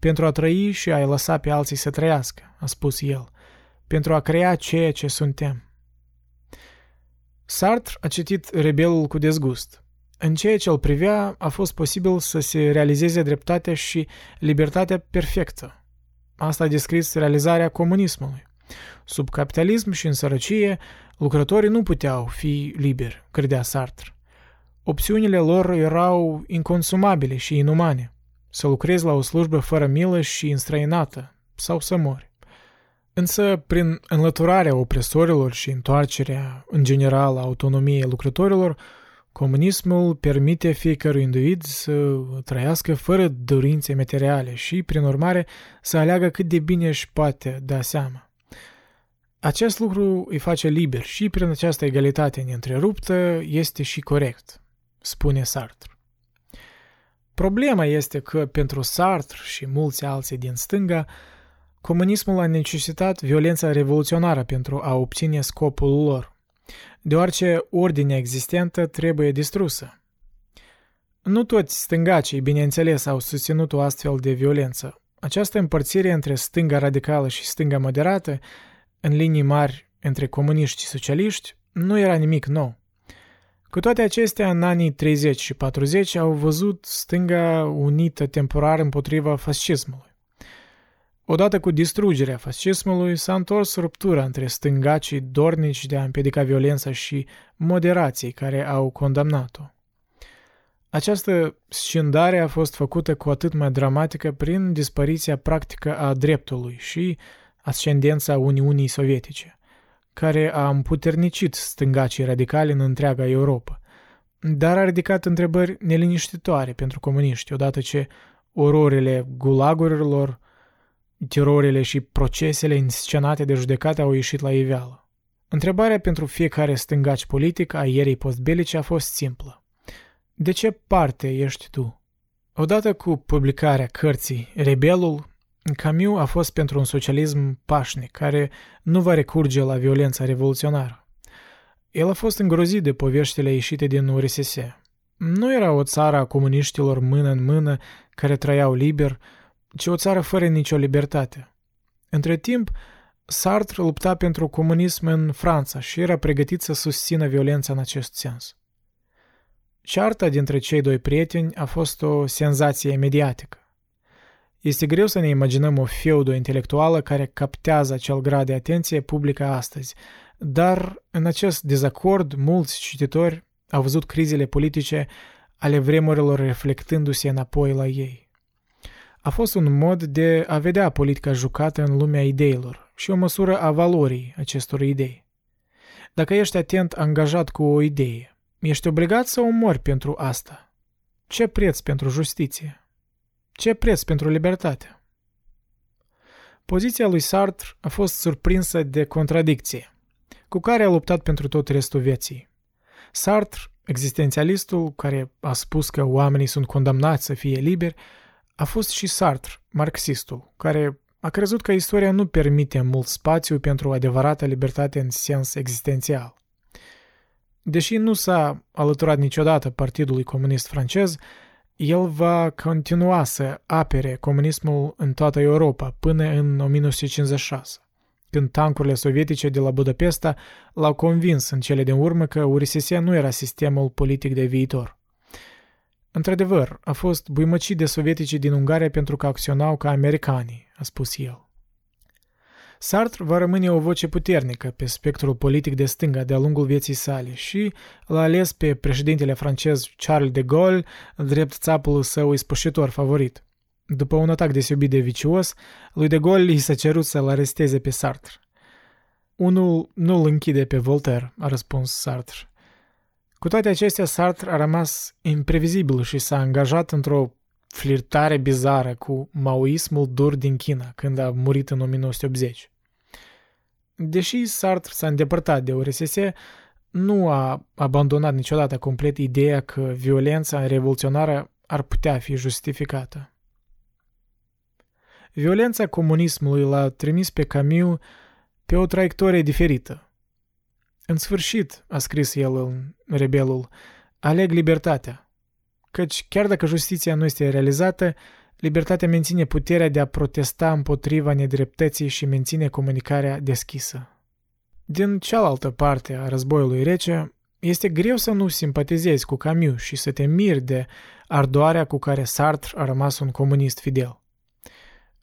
Pentru a trăi și a-i lăsa pe alții să trăiască, a spus el, pentru a crea ceea ce suntem. Sartre a citit Rebelul cu dezgust. În ceea ce îl privea, a fost posibil să se realizeze dreptatea și libertatea perfectă. Asta a descris realizarea comunismului. Sub capitalism și în sărăcie, lucrătorii nu puteau fi liberi, credea Sartre. Opțiunile lor erau inconsumabile și inumane. Să lucrezi la o slujbă fără milă și înstrăinată, sau să mori. Însă, prin înlăturarea opresorilor și întoarcerea, în general, a autonomiei lucrătorilor, comunismul permite fiecărui individ să trăiască fără dorințe materiale și, prin urmare, să aleagă cât de bine își poate da seama. Acest lucru îi face liber și prin această egalitate neîntreruptă este și corect, spune Sartre. Problema este că pentru Sartre și mulți alții din stânga, comunismul a necesitat violența revoluționară pentru a obține scopul lor, deoarece ordinea existentă trebuie distrusă. Nu toți stângacii, bineînțeles, au susținut o astfel de violență. Această împărțire între stânga radicală și stânga moderată în linii mari între comuniști și socialiști, nu era nimic nou. Cu toate acestea, în anii 30 și 40 au văzut stânga unită temporar împotriva fascismului. Odată cu distrugerea fascismului s-a întors ruptura între stângacii dornici de a împiedica violența și moderații care au condamnat-o. Această scindare a fost făcută cu atât mai dramatică prin dispariția practică a dreptului și ascendența Uniunii Sovietice, care a împuternicit stângacii radicali în întreaga Europa, dar a ridicat întrebări neliniștitoare pentru comuniști, odată ce ororile gulagurilor, terorile și procesele inscenate de judecată au ieșit la iveală. Întrebarea pentru fiecare stângaci politic a ierii postbelice a fost simplă. De ce parte ești tu? Odată cu publicarea cărții Rebelul, Camus a fost pentru un socialism pașnic, care nu va recurge la violența revoluționară. El a fost îngrozit de poveștile ieșite din URSS. Nu era o țară a comuniștilor mână în mână care trăiau liber, ci o țară fără nicio libertate. Între timp, Sartre lupta pentru comunism în Franța și era pregătit să susțină violența în acest sens. Cearta dintre cei doi prieteni a fost o senzație mediatică. Este greu să ne imaginăm o feudă intelectuală care captează acel grad de atenție publică astăzi, dar în acest dezacord mulți cititori au văzut crizele politice ale vremurilor reflectându-se înapoi la ei. A fost un mod de a vedea politica jucată în lumea ideilor și o măsură a valorii acestor idei. Dacă ești atent angajat cu o idee, ești obligat să o mori pentru asta. Ce preț pentru justiție? Ce preț pentru libertate? Poziția lui Sartre a fost surprinsă de contradicție, cu care a luptat pentru tot restul vieții. Sartre, existențialistul care a spus că oamenii sunt condamnați să fie liberi, a fost și Sartre, marxistul, care a crezut că istoria nu permite mult spațiu pentru adevărată libertate în sens existențial. Deși nu s-a alăturat niciodată Partidului Comunist francez, el va continua să apere comunismul în toată Europa până în 1956, când tancurile sovietice de la Budapesta l-au convins în cele din urmă că URSS nu era sistemul politic de viitor. Într-adevăr, a fost buimăcit de sovieticii din Ungaria pentru că acționau ca americanii, a spus el. Sartre va rămâne o voce puternică pe spectrul politic de stânga de-a lungul vieții sale și l-a ales pe președintele francez Charles de Gaulle drept țapul său ispășitor favorit. După un atac deosebit de vicios, lui de Gaulle i s-a cerut să-l aresteze pe Sartre. Unul nu-l închide pe Voltaire, a răspuns Sartre. Cu toate acestea, Sartre a rămas imprevizibil și s-a angajat într-o flirtare bizară cu maoismul dur din China, când a murit în 1980. Deși Sartre s-a îndepărtat de URSS, nu a abandonat niciodată complet ideea că violența revoluționară ar putea fi justificată. Violența comunismului l-a trimis pe Camus pe o traiectorie diferită. În sfârșit, a scris el în Rebelul, aleg libertatea, căci chiar dacă justiția nu este realizată, libertatea menține puterea de a protesta împotriva nedreptății și menține comunicarea deschisă. Din cealaltă parte a războiului rece, este greu să nu simpatizezi cu Camus și să te miri de ardoarea cu care Sartre a rămas un comunist fidel.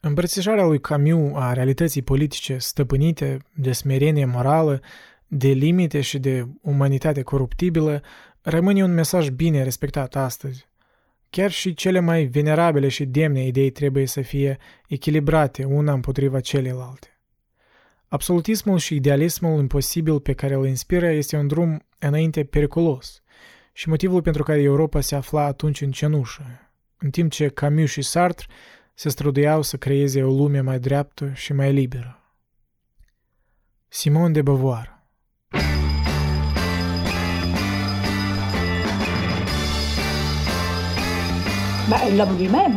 Îmbrățișarea lui Camus a realității politice stăpânite de smerenie morală, de limite și de umanitate coruptibilă rămâne un mesaj bine respectat astăzi. Chiar și cele mai venerabile și demne idei trebuie să fie echilibrate una împotriva celelalte. Absolutismul și idealismul imposibil pe care îl inspiră este un drum înainte periculos și motivul pentru care Europa se afla atunci în cenușă, în timp ce Camus și Sartre se străduiau să creeze o lume mai dreaptă și mai liberă. Simon de Beauvoir bah, L'homme lui-même.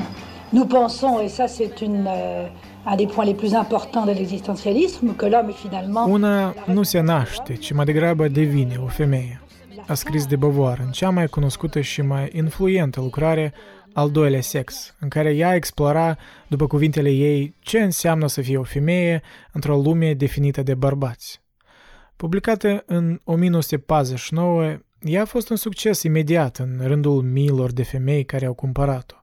Nous pensons, et ça c'est une, euh, un des points les plus importants de l'existentialisme, que l'homme est finalement... Una nu se naște, ci mai degrabă devine o femeie. A scris de Beauvoir în cea mai cunoscută și mai influentă lucrare al doilea sex, în care ea explora, după cuvintele ei, ce înseamnă să fie o femeie într-o lume definită de bărbați. Publicată în 1949, ea a fost un succes imediat în rândul miilor de femei care au cumpărat-o.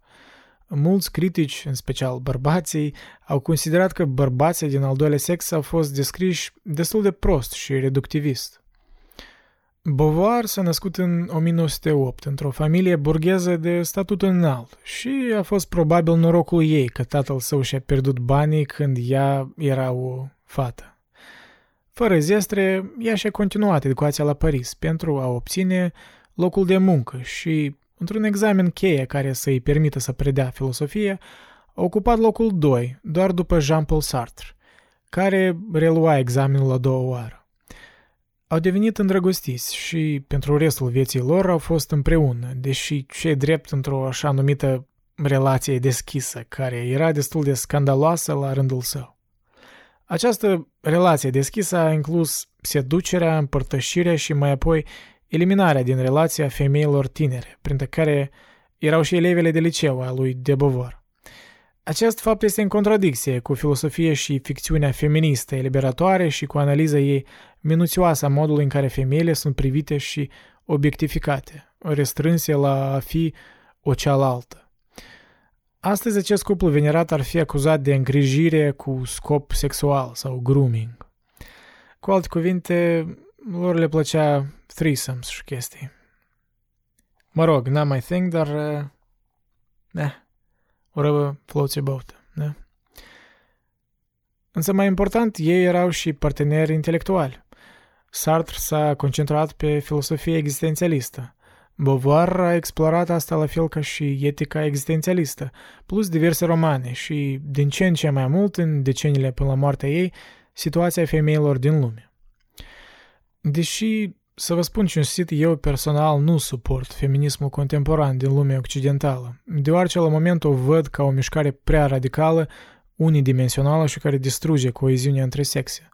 Mulți critici, în special bărbații, au considerat că bărbații din al doilea sex au fost descriși destul de prost și reductivist. Beauvoir s-a născut în 1908 într-o familie burgheză de statut înalt și a fost probabil norocul ei că tatăl său și-a pierdut banii când ea era o fată. Fără zestre, ea și-a continuat educația la Paris pentru a obține locul de muncă și, într-un examen cheie care să-i permită să predea filosofie, a ocupat locul 2, doar după Jean-Paul Sartre, care relua examenul a doua oară. Au devenit îndrăgostiți și, pentru restul vieții lor, au fost împreună, deși ce drept într-o așa numită relație deschisă, care era destul de scandaloasă la rândul său. Această relație deschisă a inclus seducerea, împărtășirea și mai apoi eliminarea din relația femeilor tinere, printre care erau și elevele de liceu a lui de Beauvoir. Acest fapt este în contradicție cu filosofia și ficțiunea feministă eliberatoare și cu analiza ei minuțioasă a modului în care femeile sunt privite și obiectificate, restrânse la a fi o cealaltă. Astăzi acest cuplu venerat ar fi acuzat de îngrijire cu scop sexual sau grooming. Cu alte cuvinte, lor le plăcea threesomes și chestii. Mă rog, n-am mai think, dar... Uh, ne, whatever floats your boat, ne? Însă mai important, ei erau și parteneri intelectuali. Sartre s-a concentrat pe filosofie existențialistă, Beauvoir a explorat asta la fel ca și etica existențialistă, plus diverse romane și, din ce în ce mai mult, în deceniile până la moartea ei, situația femeilor din lume. Deși, să vă spun cinstit, eu personal nu suport feminismul contemporan din lumea occidentală, deoarece la moment o văd ca o mișcare prea radicală, unidimensională și care distruge coeziunea între sexe.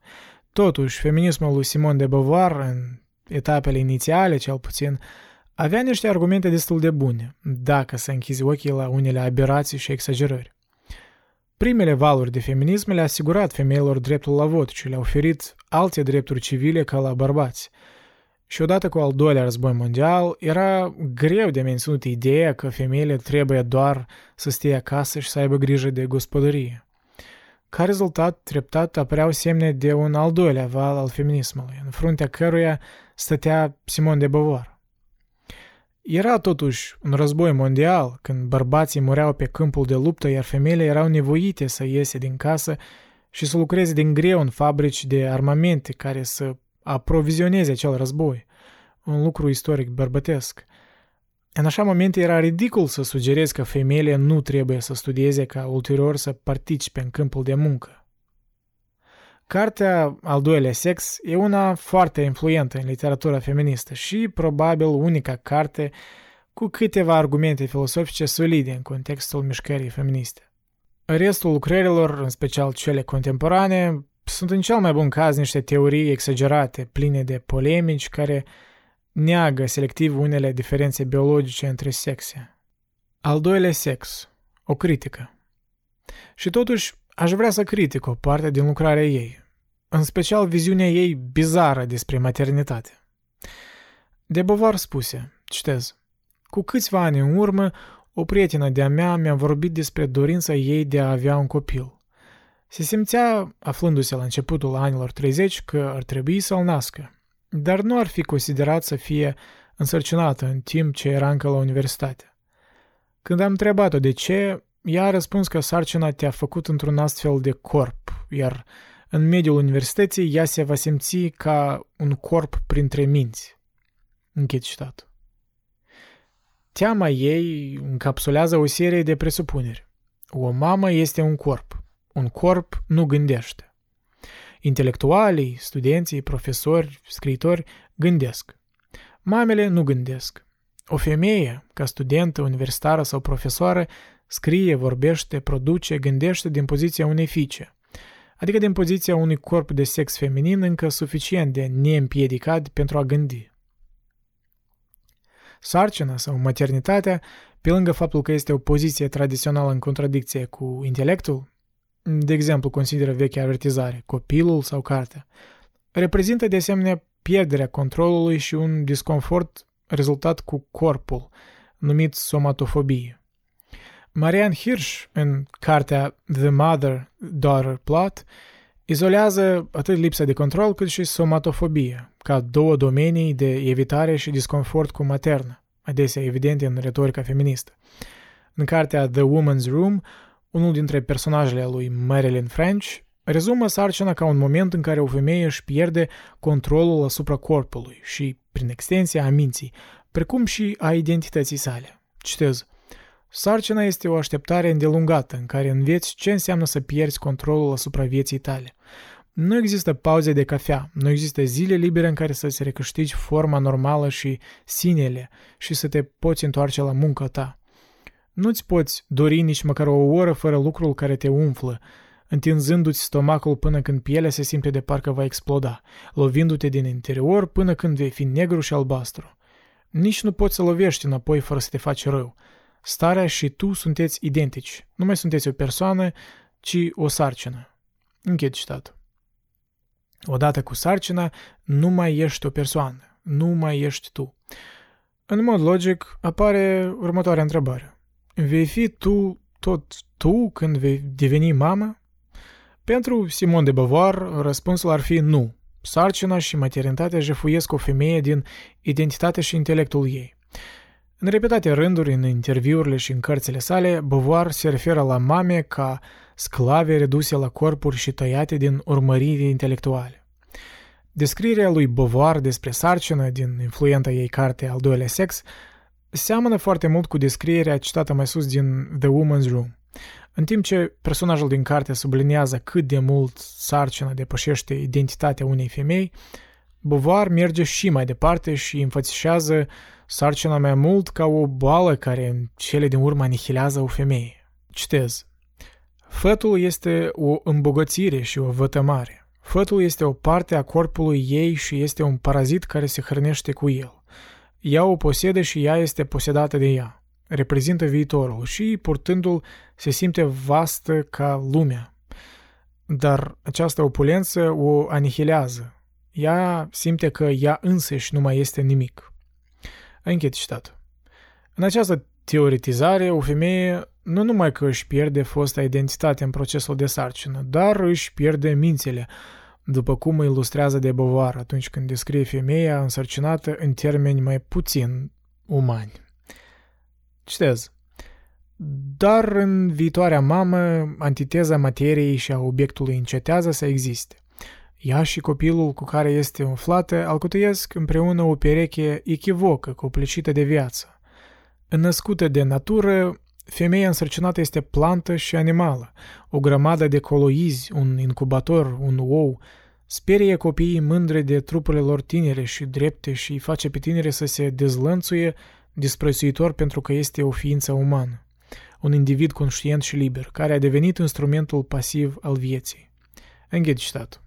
Totuși, feminismul lui Simone de Beauvoir, în etapele inițiale cel puțin, avea niște argumente destul de bune, dacă să închizi ochii la unele aberații și exagerări. Primele valuri de feminism le-a asigurat femeilor dreptul la vot și le-a oferit alte drepturi civile ca la bărbați. Și odată cu al doilea război mondial, era greu de menținut ideea că femeile trebuie doar să stea acasă și să aibă grijă de gospodărie. Ca rezultat, treptat apăreau semne de un al doilea val al feminismului, în fruntea căruia stătea Simon de Beauvoir. Era totuși un război mondial, când bărbații mureau pe câmpul de luptă, iar femeile erau nevoite să iese din casă și să lucreze din greu în fabrici de armamente care să aprovizioneze acel război. Un lucru istoric bărbătesc. În așa momente era ridicol să sugerez că femeile nu trebuie să studieze ca ulterior să participe în câmpul de muncă. Cartea Al doilea sex e una foarte influentă în literatura feministă și probabil unica carte cu câteva argumente filosofice solide în contextul mișcării feministe. Restul lucrărilor, în special cele contemporane, sunt în cel mai bun caz niște teorii exagerate, pline de polemici, care neagă selectiv unele diferențe biologice între sexe. Al doilea sex. O critică. Și totuși, aș vrea să critic o parte din lucrarea ei, în special viziunea ei bizară despre maternitate. De Bovar spuse, citez, Cu câțiva ani în urmă, o prietenă de-a mea mi-a vorbit despre dorința ei de a avea un copil. Se simțea, aflându-se la începutul anilor 30, că ar trebui să-l nască, dar nu ar fi considerat să fie însărcinată în timp ce era încă la universitate. Când am întrebat-o de ce, ea a răspuns că sarcina te-a făcut într-un astfel de corp, iar în mediul universității ea se va simți ca un corp printre minți. Închid citatul. Teama ei încapsulează o serie de presupuneri. O mamă este un corp. Un corp nu gândește. Intelectualii, studenții, profesori, scriitori gândesc. Mamele nu gândesc. O femeie, ca studentă, universitară sau profesoară, scrie, vorbește, produce, gândește din poziția unei fiice, adică din poziția unui corp de sex feminin încă suficient de neîmpiedicat pentru a gândi. Sarcina sau maternitatea, pe lângă faptul că este o poziție tradițională în contradicție cu intelectul, de exemplu consideră vechea avertizare, copilul sau cartea, reprezintă de asemenea pierderea controlului și un disconfort rezultat cu corpul, numit somatofobie. Marian Hirsch, în cartea The Mother-Daughter Plot, izolează atât lipsa de control cât și somatofobia, ca două domenii de evitare și disconfort cu maternă, adesea evidente în retorica feministă. În cartea The Woman's Room, unul dintre personajele lui Marilyn French rezumă sarcina ca un moment în care o femeie își pierde controlul asupra corpului și, prin extensie, a minții, precum și a identității sale. Citez. Sarcina este o așteptare îndelungată în care înveți ce înseamnă să pierzi controlul asupra vieții tale. Nu există pauze de cafea, nu există zile libere în care să-ți recâștigi forma normală și sinele și să te poți întoarce la munca ta. Nu-ți poți dori nici măcar o oră fără lucrul care te umflă, întinzându-ți stomacul până când pielea se simte de parcă va exploda, lovindu-te din interior până când vei fi negru și albastru. Nici nu poți să lovești înapoi fără să te faci rău. Starea și tu sunteți identici. Nu mai sunteți o persoană, ci o sarcină. Închid citatul. Odată cu sarcina, nu mai ești o persoană. Nu mai ești tu. În mod logic, apare următoarea întrebare. Vei fi tu tot tu când vei deveni mamă? Pentru Simon de Beauvoir, răspunsul ar fi nu. Sarcina și maternitatea jefuiesc o femeie din identitatea și intelectul ei. În repetate rânduri, în interviurile și în cărțile sale, Beauvoir se referă la mame ca sclave reduse la corpuri și tăiate din urmăriri intelectuale. Descrierea lui Beauvoir despre sarcină din influenta ei carte Al doilea sex seamănă foarte mult cu descrierea citată mai sus din The Woman's Room. În timp ce personajul din carte sublinează cât de mult sarcina depășește identitatea unei femei, Beauvoir merge și mai departe și înfățișează sarcina mai mult ca o boală care în cele din urmă anihilează o femeie. Citez. Fătul este o îmbogățire și o vătămare. Fătul este o parte a corpului ei și este un parazit care se hrănește cu el. Ea o posedă și ea este posedată de ea. Reprezintă viitorul și, purtându-l, se simte vastă ca lumea. Dar această opulență o anihilează. Ea simte că ea însăși nu mai este nimic. Închid citatul. În această teoretizare, o femeie nu numai că își pierde fosta identitate în procesul de sarcină, dar își pierde mințele, după cum ilustrează de Bovar atunci când descrie femeia însărcinată în termeni mai puțin umani. Citez. Dar în viitoarea mamă, antiteza materiei și a obiectului încetează să existe. Ea și copilul cu care este umflată alcătuiesc împreună o pereche echivocă, coplicită de viață. Născută de natură, femeia însărcinată este plantă și animală, o grămadă de coloizi, un incubator, un ou, sperie copiii mândre de trupurile lor tinere și drepte și îi face pe tinere să se dezlănțuie disprețuitor pentru că este o ființă umană, un individ conștient și liber, care a devenit instrumentul pasiv al vieții. Înghid citatul.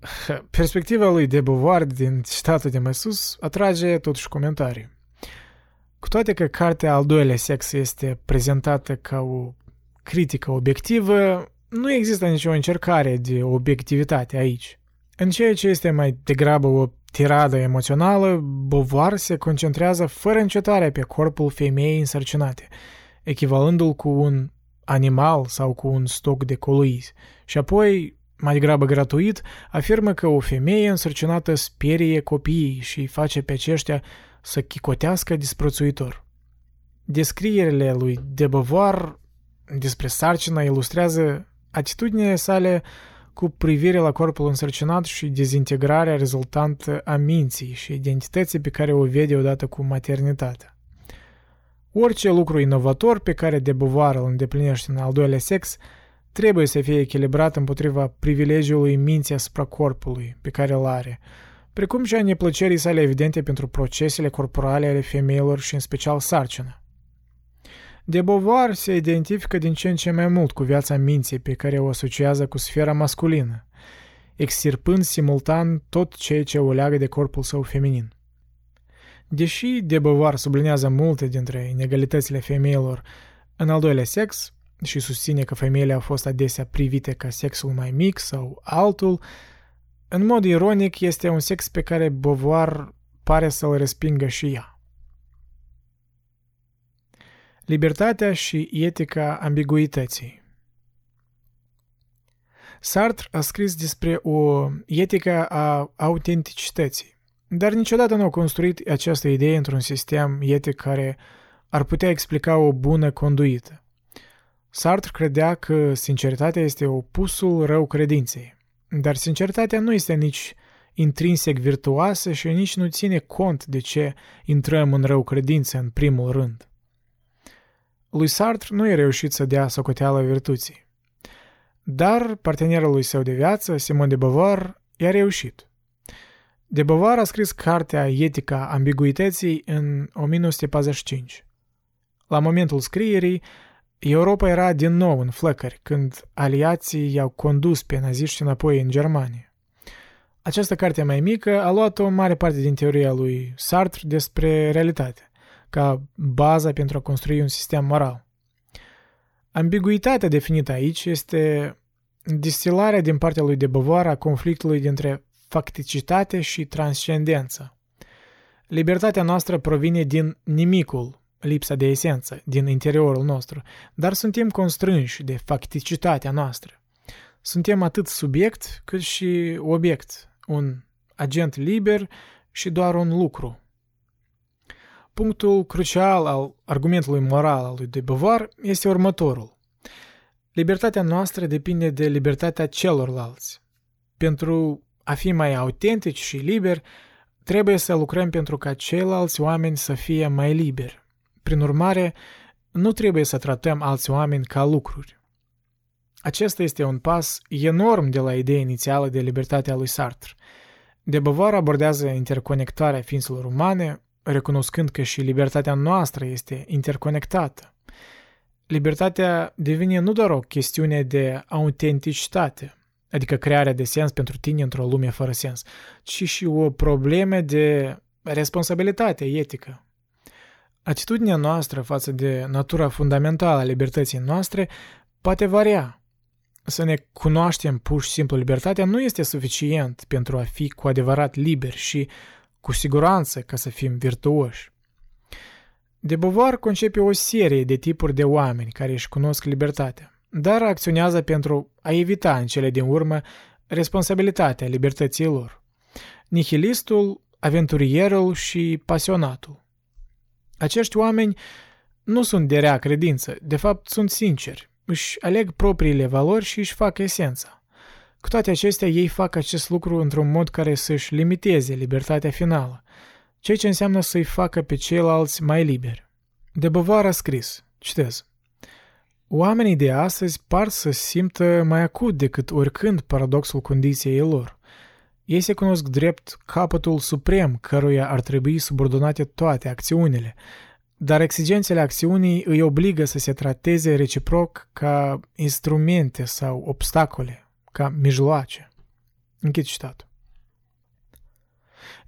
Perspectiva lui de Beauvoir din citatul de mai sus atrage totuși comentarii. Cu toate că cartea al doilea sex este prezentată ca o critică obiectivă, nu există nicio încercare de obiectivitate aici. În ceea ce este mai degrabă o tiradă emoțională, Beauvoir se concentrează fără încetare pe corpul femeii însărcinate, echivalându-l cu un animal sau cu un stoc de coluizi, și apoi, mai degrabă gratuit, afirmă că o femeie însărcinată sperie copiii și face pe aceștia să chicotească disprețuitor. Descrierile lui de Beauvoir despre sarcină ilustrează atitudinile sale cu privire la corpul însărcinat și dezintegrarea rezultantă a minții și identității pe care o vede odată cu maternitatea. Orice lucru inovator pe care de Beauvoir îl îndeplinește în al doilea sex trebuie să fie echilibrat împotriva privilegiului minții asupra corpului pe care îl are, precum și a neplăcerii sale evidente pentru procesele corporale ale femeilor și în special sarcină. De Beauvoir se identifică din ce în ce mai mult cu viața minții pe care o asociază cu sfera masculină, extirpând simultan tot ceea ce o leagă de corpul său feminin. Deși de Beauvoir sublinează multe dintre inegalitățile femeilor în al doilea sex și susține că femeile au fost adesea privite ca sexul mai mic sau altul, în mod ironic este un sex pe care Beauvoir pare să-l respingă și ea. Libertatea și etica ambiguității Sartre a scris despre o etică a autenticității, dar niciodată nu a construit această idee într-un sistem etic care ar putea explica o bună conduită. Sartre credea că sinceritatea este opusul rău credinței, dar sinceritatea nu este nici intrinsec virtuoasă și nici nu ține cont de ce intrăm în rău credință în primul rând. Lui Sartre nu i-a reușit să dea socoteală virtuții. Dar partenerul lui său de viață, Simon de Beauvoir, i-a reușit. De Beauvoir a scris cartea Etica ambiguității în 1945. La momentul scrierii, Europa era din nou în flăcări când aliații i-au condus pe naziști înapoi în Germania. Această carte mai mică a luat o mare parte din teoria lui Sartre despre realitate ca baza pentru a construi un sistem moral. Ambiguitatea definită aici este distilarea din partea lui de Beauvoir a conflictului dintre facticitate și transcendență. Libertatea noastră provine din nimicul, lipsa de esență, din interiorul nostru, dar suntem constrânși de facticitatea noastră. Suntem atât subiect cât și obiect, un agent liber și doar un lucru, Punctul crucial al argumentului moral al lui de Beauvoir este următorul. Libertatea noastră depinde de libertatea celorlalți. Pentru a fi mai autentici și liberi, trebuie să lucrăm pentru ca ceilalți oameni să fie mai liberi. Prin urmare, nu trebuie să tratăm alți oameni ca lucruri. Acesta este un pas enorm de la ideea inițială de libertatea lui Sartre. De Beauvoir abordează interconectarea ființelor umane, recunoscând că și libertatea noastră este interconectată. Libertatea devine nu doar o chestiune de autenticitate, adică crearea de sens pentru tine într-o lume fără sens, ci și o problemă de responsabilitate etică. Atitudinea noastră față de natura fundamentală a libertății noastre poate varia. să ne cunoaștem pur și simplu libertatea nu este suficient pentru a fi cu adevărat liberi și cu siguranță ca să fim virtuoși. De Beauvoir concepe o serie de tipuri de oameni care își cunosc libertatea, dar acționează pentru a evita în cele din urmă responsabilitatea libertății lor. Nihilistul, aventurierul și pasionatul. Acești oameni nu sunt de rea credință, de fapt sunt sinceri, își aleg propriile valori și își fac esența. Cu toate acestea, ei fac acest lucru într-un mod care să-și limiteze libertatea finală, ceea ce înseamnă să-i facă pe ceilalți mai liberi. De Beauvoir a scris, citez, Oamenii de astăzi par să simtă mai acut decât oricând paradoxul condiției lor. Ei se cunosc drept capătul suprem căruia ar trebui subordonate toate acțiunile, dar exigențele acțiunii îi obligă să se trateze reciproc ca instrumente sau obstacole, ca mijloace. Închid citatul.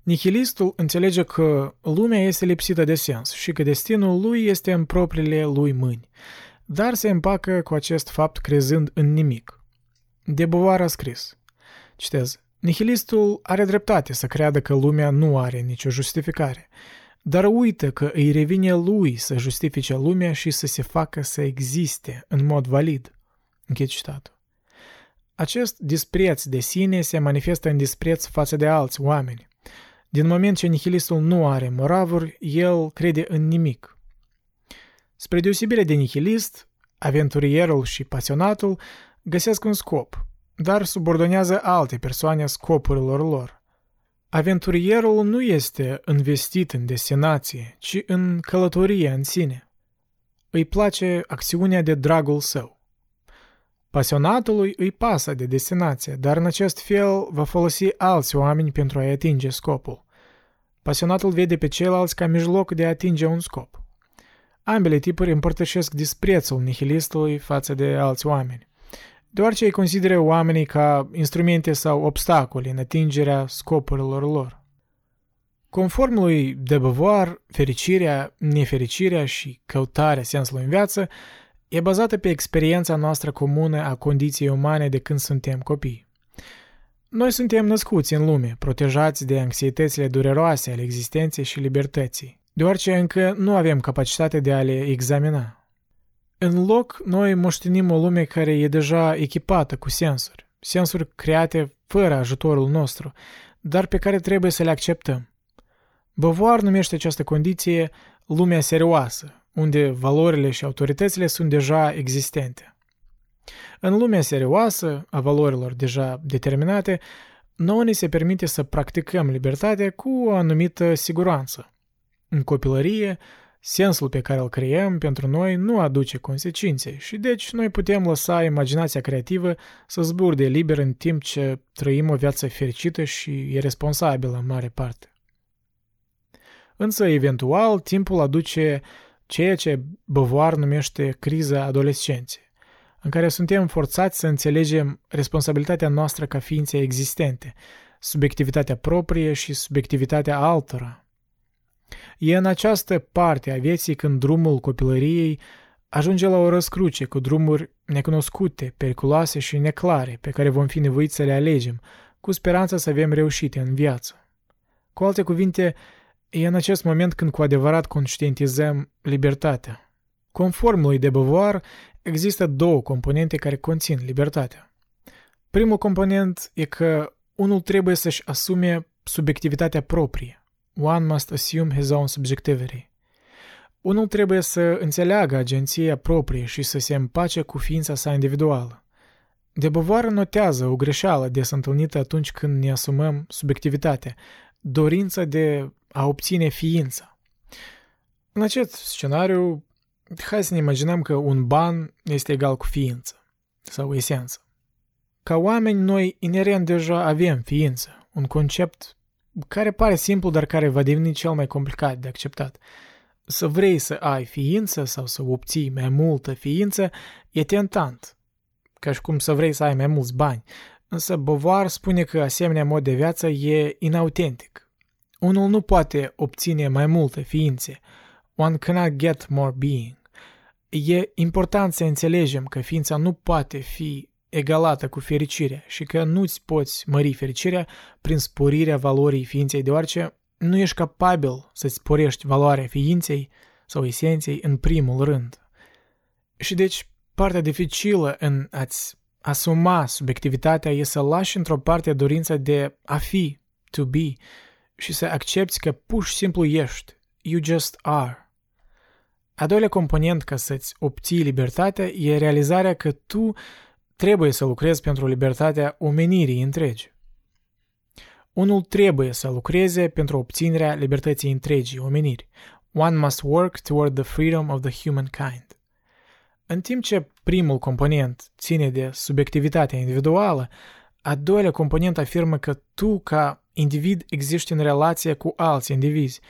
Nihilistul înțelege că lumea este lipsită de sens și că destinul lui este în propriile lui mâini, dar se împacă cu acest fapt crezând în nimic. De Beauvoir a scris, citez, Nihilistul are dreptate să creadă că lumea nu are nicio justificare, dar uită că îi revine lui să justifice lumea și să se facă să existe în mod valid. Închid citatul. Acest dispreț de sine se manifestă în dispreț față de alți oameni. Din moment ce nihilistul nu are moravuri, el crede în nimic. Spre deosebire de nihilist, aventurierul și pasionatul găsesc un scop, dar subordonează alte persoane scopurilor lor. Aventurierul nu este investit în destinație, ci în călătorie în sine. Îi place acțiunea de dragul său. Pasionatului îi pasă de destinație, dar în acest fel va folosi alți oameni pentru a atinge scopul. Pasionatul vede pe ceilalți ca mijloc de a atinge un scop. Ambele tipuri împărtășesc disprețul nihilistului față de alți oameni, deoarece îi consideră oamenii ca instrumente sau obstacole în atingerea scopurilor lor. Conform lui de Beauvoir, fericirea, nefericirea și căutarea sensului în viață e bazată pe experiența noastră comună a condiției umane de când suntem copii. Noi suntem născuți în lume, protejați de anxietățile dureroase ale existenței și libertății, deoarece încă nu avem capacitatea de a le examina. În loc, noi moștenim o lume care e deja echipată cu sensuri, sensuri create fără ajutorul nostru, dar pe care trebuie să le acceptăm. Beauvoir numește această condiție lumea serioasă, unde valorile și autoritățile sunt deja existente. În lumea serioasă, a valorilor deja determinate, nouă ni se permite să practicăm libertatea cu o anumită siguranță. În copilărie, sensul pe care îl creăm pentru noi nu aduce consecințe și deci noi putem lăsa imaginația creativă să zburde liber în timp ce trăim o viață fericită și irresponsabilă în mare parte. Însă, eventual, timpul aduce ceea ce Beauvoir numește criza adolescenței, în care suntem forțați să înțelegem responsabilitatea noastră ca ființe existente, subiectivitatea proprie și subiectivitatea altora. E în această parte a vieții când drumul copilăriei ajunge la o răscruce cu drumuri necunoscute, periculoase și neclare, pe care vom fi nevoiți să le alegem, cu speranța să avem reușite în viață. Cu alte cuvinte, E în acest moment când cu adevărat conștientizăm libertatea. Conform lui de Beauvoir, există două componente care conțin libertatea. Primul component e că unul trebuie să-și asume subiectivitatea proprie. One must assume his own subjectivity. Unul trebuie să înțeleagă agenția proprie și să se împace cu ființa sa individuală. De Beauvoir notează o greșeală des întâlnită atunci când ne asumăm subiectivitatea, dorința de a obține ființa. În acest scenariu, hai să ne imaginăm că un ban este egal cu ființă sau esență. Ca oameni, noi inerent deja avem ființă, un concept care pare simplu, dar care va deveni cel mai complicat de acceptat. Să vrei să ai ființă sau să obții mai multă ființă e tentant, ca și cum să vrei să ai mai mulți bani, însă Beauvoir spune că asemenea mod de viață e inautentic. Unul nu poate obține mai multe ființe. One cannot get more being. E important să înțelegem că ființa nu poate fi egalată cu fericirea și că nu-ți poți mări fericirea prin sporirea valorii ființei, deoarece nu ești capabil să-ți sporești valoarea ființei sau esenței în primul rând. Și deci, partea dificilă în a-ți asuma subiectivitatea e să lași într-o parte dorința de a fi, to be, și să accepti că pur și simplu ești, you just are. A doilea component ca să-ți obții libertatea e realizarea că tu trebuie să lucrezi pentru libertatea omenirii întregi. Unul trebuie să lucreze pentru obținerea libertății întregii omeniri. One must work toward the freedom of the humankind. În timp ce primul component ține de subiectivitatea individuală, a doilea component afirmă că tu, ca individ, existi în relație cu alți indivizi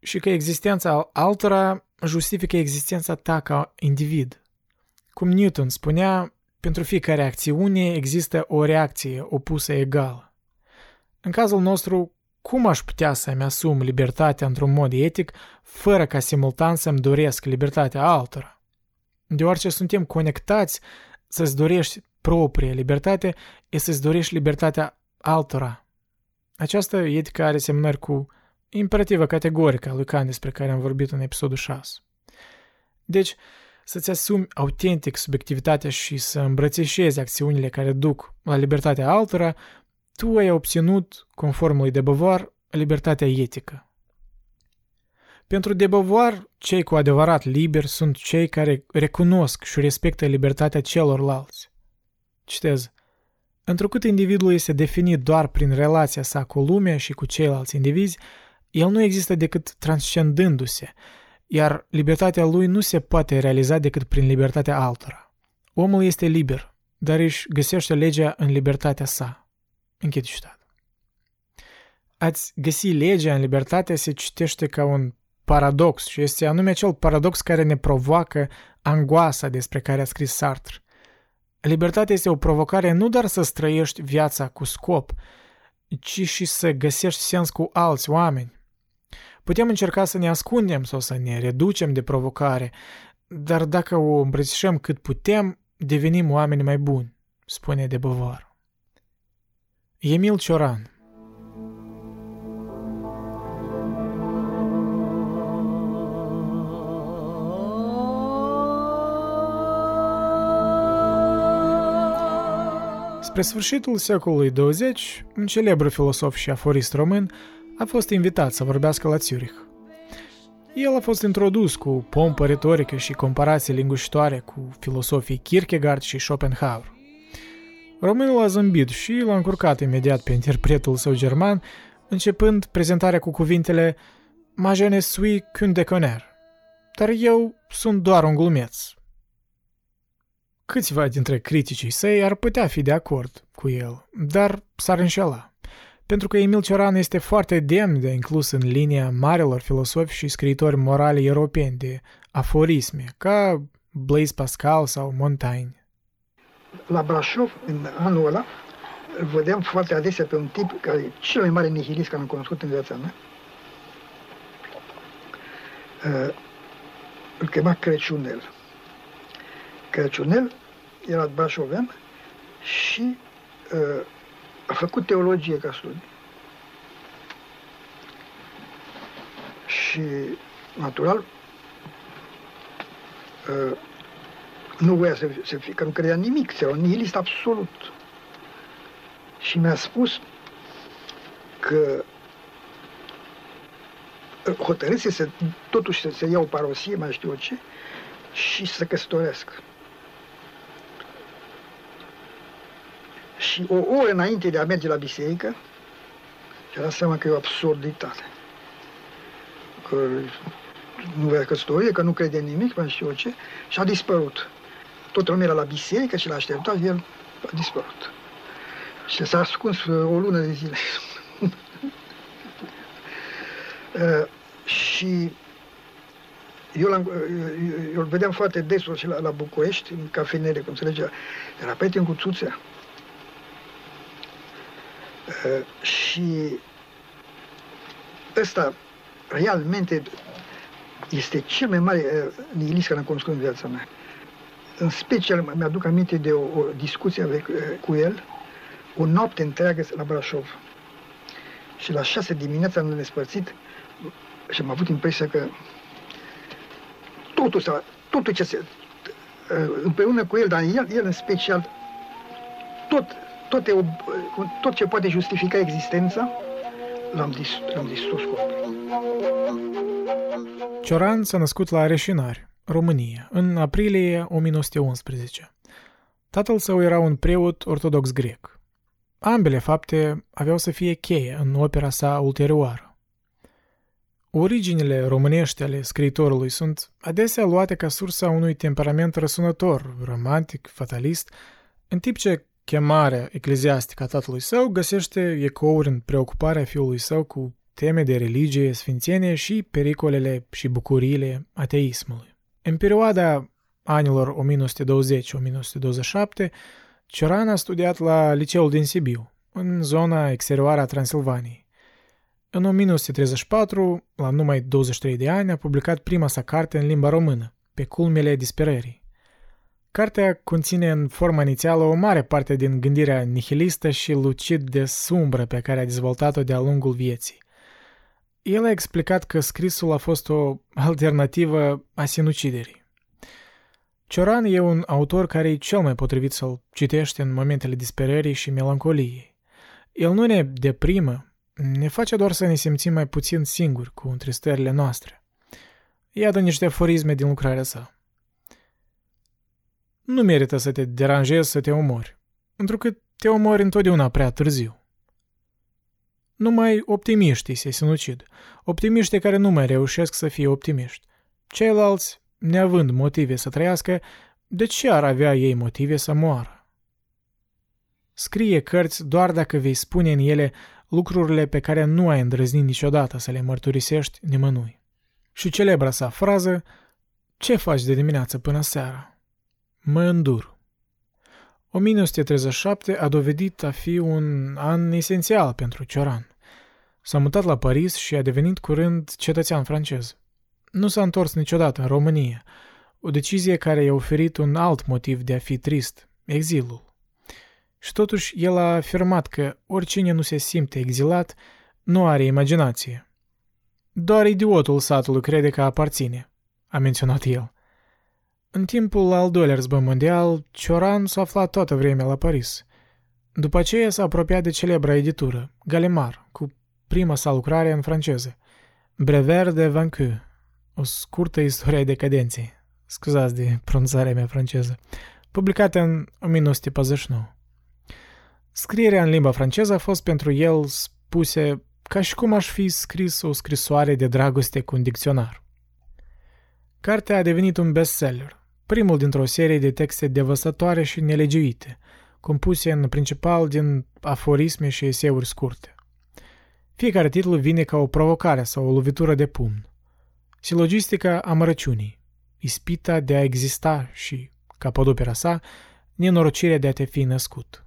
și că existența altora justifică existența ta ca individ. Cum Newton spunea, pentru fiecare acțiune există o reacție opusă egală. În cazul nostru, cum aș putea să-mi asum libertatea într-un mod etic fără ca simultan să-mi doresc libertatea altora? Deoarece suntem conectați să-ți dorești propria libertate e să-ți dorești libertatea altora. Această etică are semnări cu imperativă categorică a lui Kant despre care am vorbit în episodul 6. Deci, să-ți asumi autentic subiectivitatea și să îmbrățișezi acțiunile care duc la libertatea altora, tu ai obținut, conform lui de Beauvoir, libertatea etică. Pentru de Beauvoir, cei cu adevărat liberi sunt cei care recunosc și respectă libertatea celorlalți. Citez. Întrucât individul este definit doar prin relația sa cu lumea și cu ceilalți indivizi, el nu există decât transcendându-se, iar libertatea lui nu se poate realiza decât prin libertatea altora. Omul este liber, dar își găsește legea în libertatea sa. Închid citat. Ați găsi legea în libertate se citește ca un paradox și este anume acel paradox care ne provoacă angoasa despre care a scris Sartre. Libertatea este o provocare nu doar să străiești viața cu scop, ci și să găsești sens cu alți oameni. Putem încerca să ne ascundem sau să ne reducem de provocare, dar dacă o îmbrățișăm cât putem, devenim oameni mai buni, spune de Beauvoir. Emil Cioran Spre sfârșitul secolului 20, un celebru filosof și aforist român a fost invitat să vorbească la Zurich. El a fost introdus cu pompă retorică și comparații lingușitoare cu filosofii Kierkegaard și Schopenhauer. Românul a zâmbit și l-a încurcat imediat pe interpretul său german, începând prezentarea cu cuvintele Ma je ne suis qu'un déconner, dar eu sunt doar un glumeț, Câțiva dintre criticii săi ar putea fi de acord cu el, dar s-ar înșela. Pentru că Emil Cioran este foarte demn de inclus în linia marilor filosofi și scriitori morali europeni de aforisme, ca Blaise Pascal sau Montaigne. La Brașov, în anul ăla, îl vedeam foarte adesea pe un tip care e cel mai mare nihilist care am cunoscut în viața mea. Uh, îl chema Crăciunel. Crăciunel era brașovean și uh, a făcut teologie ca studii. Și, natural, uh, nu voia să, să fie, că nu credea nimic, era un nihilist absolut. Și mi-a spus că uh, hotărâse să, totuși să se ia o parosie, mai știu ce, și să căsătorească. Și o oră înainte de a merge la biserică, și-a dat seama că e o absurditate. Că nu vrea căsătorie, că nu crede în nimic, mai știu ce, și a dispărut. Tot lumea era la biserică și l-a așteptat, el a dispărut. Și s-a ascuns o lună de zile. uh, și eu, l eu îl vedeam foarte des și la, la București, în cafenele, cum înțelegea. Era prieten cu Țuțea. Uh, și ăsta realmente este cel mai mare uh, nihilist care am cunoscut în viața mea. în special mi-aduc aminte de o, o discuție avec, cu el, o noapte întreagă la Brașov. Și la șase dimineața am despărțit și am avut impresia că totul, s-a, totul ce se, împreună cu el, dar el, el în special, tot, tot, tot ce poate justifica existența, l-am, dis, l-am distrus cu Cioran s-a născut la Reșinari, România, în aprilie 1911. Tatăl său era un preot ortodox grec. Ambele fapte aveau să fie cheie în opera sa ulterioară. Originile românești ale scriitorului sunt adesea luate ca sursa unui temperament răsunător, romantic, fatalist, în timp ce chemarea ecleziastică a tatălui său găsește ecouri în preocuparea fiului său cu teme de religie, sfințenie și pericolele și bucuriile ateismului. În perioada anilor 1920-1927, Cioran a studiat la liceul din Sibiu, în zona exterioară a Transilvaniei. În 1934, la numai 23 de ani, a publicat prima sa carte în limba română, Pe culmele disperării. Cartea conține în forma inițială o mare parte din gândirea nihilistă și lucid de sumbră pe care a dezvoltat-o de-a lungul vieții. El a explicat că scrisul a fost o alternativă a sinuciderii. Cioran e un autor care e cel mai potrivit să-l citești în momentele disperării și melancoliei. El nu ne deprimă, ne face doar să ne simțim mai puțin singuri cu întristările noastre. Iată niște aforisme din lucrarea sa. Nu merită să te deranjezi să te omori, întrucât te omori întotdeauna prea târziu. Numai optimiștii se sinucid, optimiștii care nu mai reușesc să fie optimiști. Ceilalți, neavând motive să trăiască, de ce ar avea ei motive să moară? Scrie cărți doar dacă vei spune în ele lucrurile pe care nu ai îndrăznit niciodată să le mărturisești nimănui. Și celebra sa frază, ce faci de dimineață până seara? Mă îndur. 1937 a dovedit a fi un an esențial pentru Cioran. S-a mutat la Paris și a devenit curând cetățean francez. Nu s-a întors niciodată în România, o decizie care i-a oferit un alt motiv de a fi trist, exilul. Și totuși el a afirmat că oricine nu se simte exilat nu are imaginație. Doar idiotul satului crede că aparține, a menționat el. În timpul al doilea război mondial, Cioran s-a aflat toată vremea la Paris. După aceea s-a apropiat de celebra editură, Galemar, cu prima sa lucrare în franceză, Brevet de Vaincu, o scurtă istorie a decadenței, scuzați de pronunțarea mea franceză, publicată în 1949. Scrierea în limba franceză a fost pentru el spuse ca și cum aș fi scris o scrisoare de dragoste cu un dicționar. Cartea a devenit un bestseller, primul dintr-o serie de texte devastatoare și nelegiuite, compuse în principal din aforisme și eseuri scurte. Fiecare titlu vine ca o provocare sau o lovitură de pumn. Silogistica amărăciunii, ispita de a exista și, ca podopera sa, nenorocirea de a te fi născut.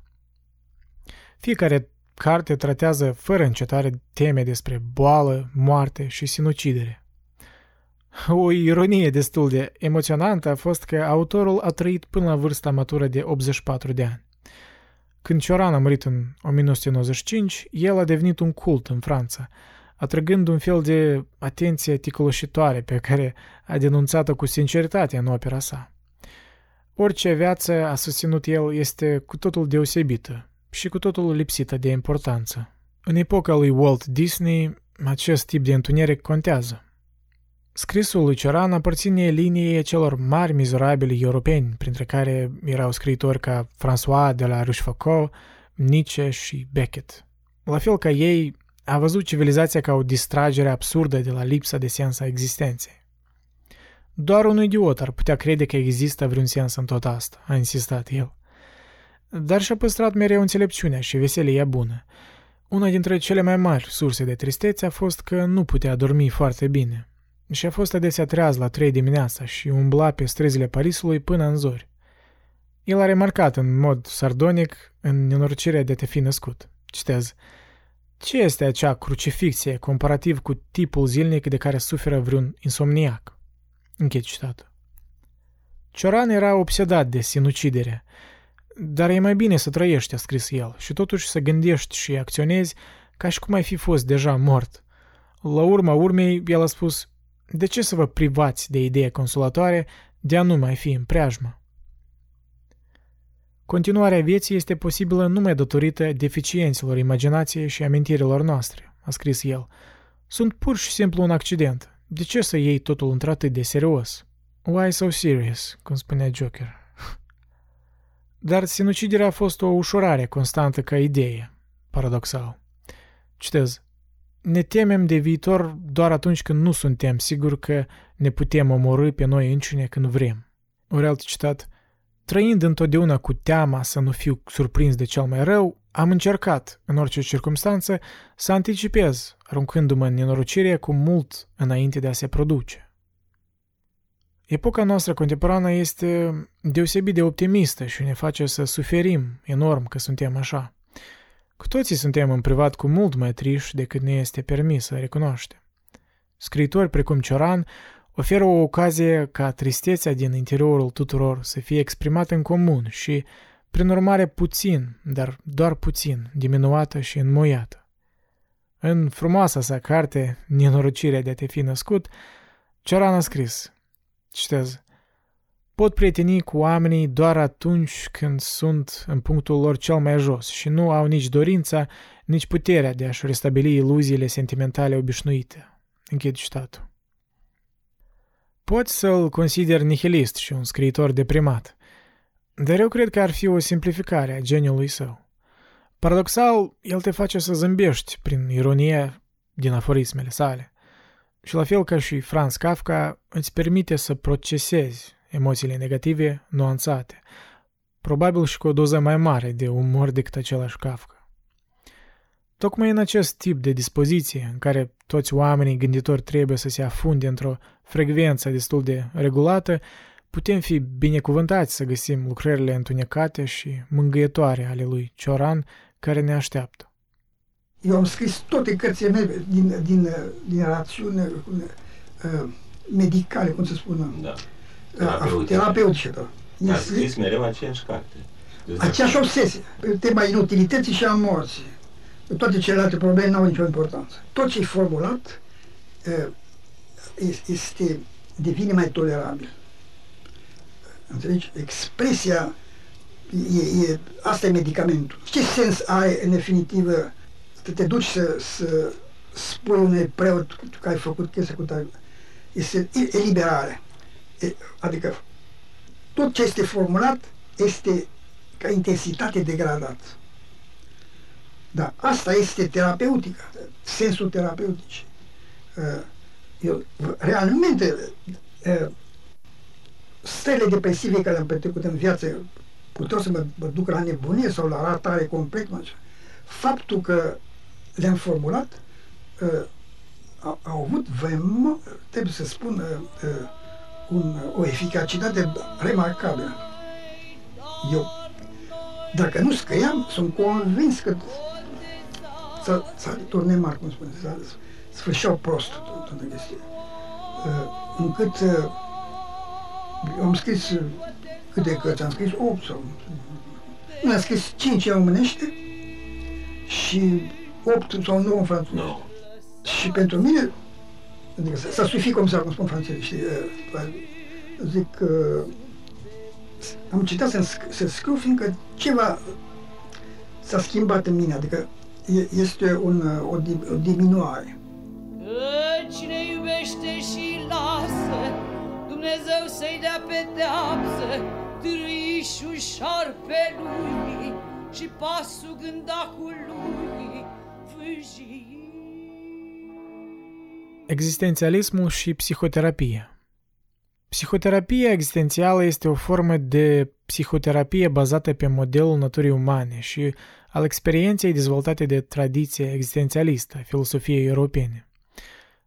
Fiecare carte tratează fără încetare teme despre boală, moarte și sinucidere. O ironie destul de emoționantă a fost că autorul a trăit până la vârsta matură de 84 de ani. Când Cioran a murit în 1995, el a devenit un cult în Franța, atrăgând un fel de atenție ticăloșitoare pe care a denunțat-o cu sinceritate în opera sa. Orice viață, a susținut el, este cu totul deosebită și cu totul lipsită de importanță. În epoca lui Walt Disney, acest tip de întuneric contează. Scrisul lui Cioran aparține liniei celor mari mizerabili europeni, printre care erau scriitori ca François de la Rochefoucauld, Nietzsche și Beckett. La fel ca ei, a văzut civilizația ca o distragere absurdă de la lipsa de sens a existenței. Doar un idiot ar putea crede că există vreun sens în tot asta, a insistat el. Dar și-a păstrat mereu înțelepciunea și veselia bună. Una dintre cele mai mari surse de tristețe a fost că nu putea dormi foarte bine – și a fost adesea treaz la trei dimineața și umbla pe străzile Parisului până în zori. El a remarcat în mod sardonic în nenorocirea de a te fi născut. Citez. Ce este acea crucifixie comparativ cu tipul zilnic de care suferă vreun insomniac? Închei citatul. Cioran era obsedat de sinucidere. Dar e mai bine să trăiești, a scris el, și totuși să gândești și acționezi ca și cum ai fi fost deja mort. La urma urmei, el a spus, de ce să vă privați de ideea consolatoare de a nu mai fi în preajmă? Continuarea vieții este posibilă numai datorită deficiențelor imaginației și amintirilor noastre, a scris el. Sunt pur și simplu un accident. De ce să iei totul într-atât de serios? Why so serious, cum spunea Joker. Dar sinuciderea a fost o ușurare constantă ca idee, paradoxal. Citez. Ne temem de viitor doar atunci când nu suntem siguri că ne putem omorâ pe noi înșine când vrem. Ori alt citat. Trăind întotdeauna cu teama să nu fiu surprins de cel mai rău, am încercat, în orice circunstanță, să anticipez, aruncându-mă în nenorocire cu mult înainte de a se produce. Epoca noastră contemporană este deosebit de optimistă și ne face să suferim enorm că suntem așa. Cu toții suntem în privat cu mult mai triși decât ne este permis să recunoaștem. Scriitori precum Cioran oferă o ocazie ca tristețea din interiorul tuturor să fie exprimată în comun și, prin urmare, puțin, dar doar puțin, diminuată și înmoiată. În frumoasa sa carte, Nenorocirea de a te fi născut, Cioran a scris, citez, Pot prieteni cu oamenii doar atunci când sunt în punctul lor cel mai jos și nu au nici dorința, nici puterea de a-și restabili iluziile sentimentale obișnuite. Închid citatul. Poți să-l consider nihilist și un scriitor deprimat, dar eu cred că ar fi o simplificare a geniului său. Paradoxal, el te face să zâmbești prin ironie din aforismele sale. Și la fel ca și Franz Kafka, îți permite să procesezi emoțiile negative nuanțate, probabil și cu o doză mai mare de umor decât același Kafka. Tocmai în acest tip de dispoziție, în care toți oamenii gânditori trebuie să se afunde într-o frecvență destul de regulată, putem fi binecuvântați să găsim lucrările întunecate și mângâietoare ale lui Cioran care ne așteaptă. Eu am scris toate cărțile mele din, din, din rațiune uh, medicale, cum să spună. Da. Terapeutice. Terapeutice, da. A scris mereu aceeași carte. Aceeași obsesie. Tema inutilității și a morții. Toate celelalte probleme nu au nicio importanță. Tot ce e formulat este, devine mai tolerabil. Înțelegi? Expresia, e, e, asta e medicamentul. Ce sens are, în definitivă, să te duci să, să spui unui preot că ai făcut chestia cu tare? Este eliberare. Adică tot ce este formulat este ca intensitate degradată. Da, asta este terapeutica, sensul terapeutic. Eu, realmente, stările depresive care le-am petrecut în viață puteau să mă, mă duc la nebunie sau la ratare complet. Faptul că le-am formulat au, au avut, trebuie să spun, un, o eficacitate remarcabilă. Eu, dacă nu scăiam, sunt convins că s-a, s-a turnat cum spune, s-a sfârșeau prost toată chestia. Uh, încât uh, am scris uh, câte cărți, am scris 8 sau... Nu, am scris 5 în românește și 8 sau 9 în franceză. No. Și pentru mine Adică să sufit cum să cum spun francezii, știi? Zic că am citat să, să scriu, fiindcă ceva s-a schimbat în mine, adică este un, o, o diminuare. Cine iubește și lasă, Dumnezeu să-i dea pedeapsă, târâișul șarpelui și pasul gândacului fâșii. Existențialismul și psihoterapia Psihoterapia existențială este o formă de psihoterapie bazată pe modelul naturii umane și al experienței dezvoltate de tradiția existențialistă a filosofiei europene.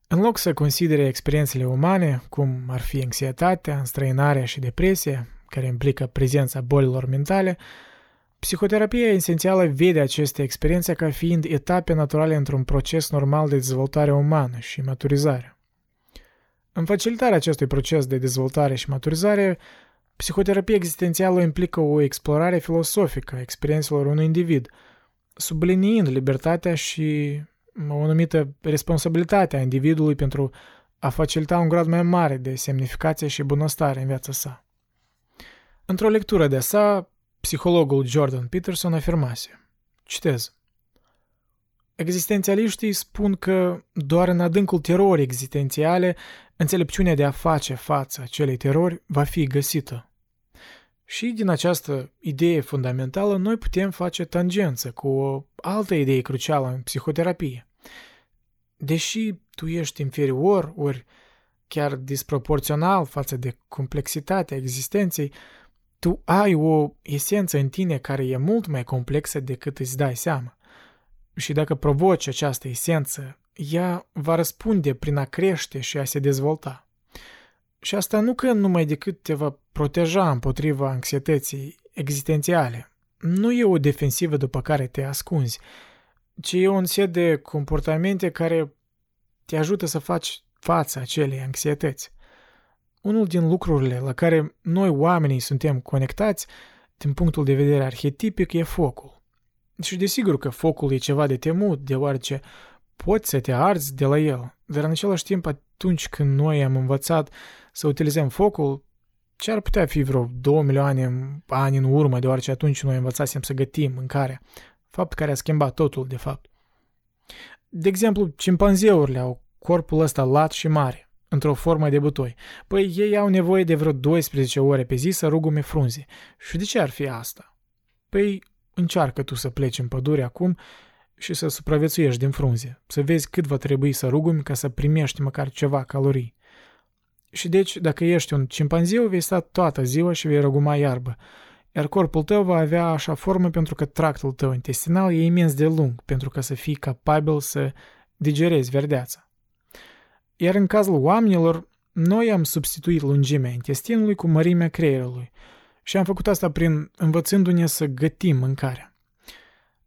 În loc să considere experiențele umane, cum ar fi anxietatea, înstrăinarea și depresia, care implică prezența bolilor mentale, Psihoterapia esențială vede aceste experiențe ca fiind etape naturale într-un proces normal de dezvoltare umană și maturizare. În facilitarea acestui proces de dezvoltare și maturizare, Psihoterapia existențială implică o explorare filosofică a experiențelor unui individ, subliniind libertatea și o anumită responsabilitate a individului pentru a facilita un grad mai mare de semnificație și bunăstare în viața sa. Într-o lectură de sa, psihologul Jordan Peterson afirmase, citez, Existențialiștii spun că doar în adâncul terorii existențiale, înțelepciunea de a face față acelei terori va fi găsită. Și din această idee fundamentală noi putem face tangență cu o altă idee crucială în psihoterapie. Deși tu ești inferior, ori chiar disproporțional față de complexitatea existenței, tu ai o esență în tine care e mult mai complexă decât îți dai seama. Și dacă provoci această esență, ea va răspunde prin a crește și a se dezvolta. Și asta nu că numai decât te va proteja împotriva anxietății existențiale. Nu e o defensivă după care te ascunzi, ci e un set de comportamente care te ajută să faci față acelei anxietăți. Unul din lucrurile la care noi oamenii suntem conectați din punctul de vedere arhetipic e focul. Și desigur că focul e ceva de temut, deoarece poți să te arzi de la el, dar în același timp atunci când noi am învățat să utilizăm focul, ce ar putea fi vreo 2 milioane ani în urmă, deoarece atunci noi învățasem să gătim mâncarea, fapt care a schimbat totul, de fapt. De exemplu, cimpanzeurile au corpul ăsta lat și mare, într-o formă de butoi. Păi ei au nevoie de vreo 12 ore pe zi să rugume frunze. Și de ce ar fi asta? Păi încearcă tu să pleci în pădure acum și să supraviețuiești din frunze, să vezi cât va trebui să rugumi ca să primești măcar ceva calorii. Și deci, dacă ești un cimpanziu, vei sta toată ziua și vei ruguma iarbă, iar corpul tău va avea așa formă pentru că tractul tău intestinal e imens de lung, pentru ca să fii capabil să digerezi verdeața. Iar în cazul oamenilor, noi am substituit lungimea intestinului cu mărimea creierului și am făcut asta prin învățându-ne să gătim mâncarea.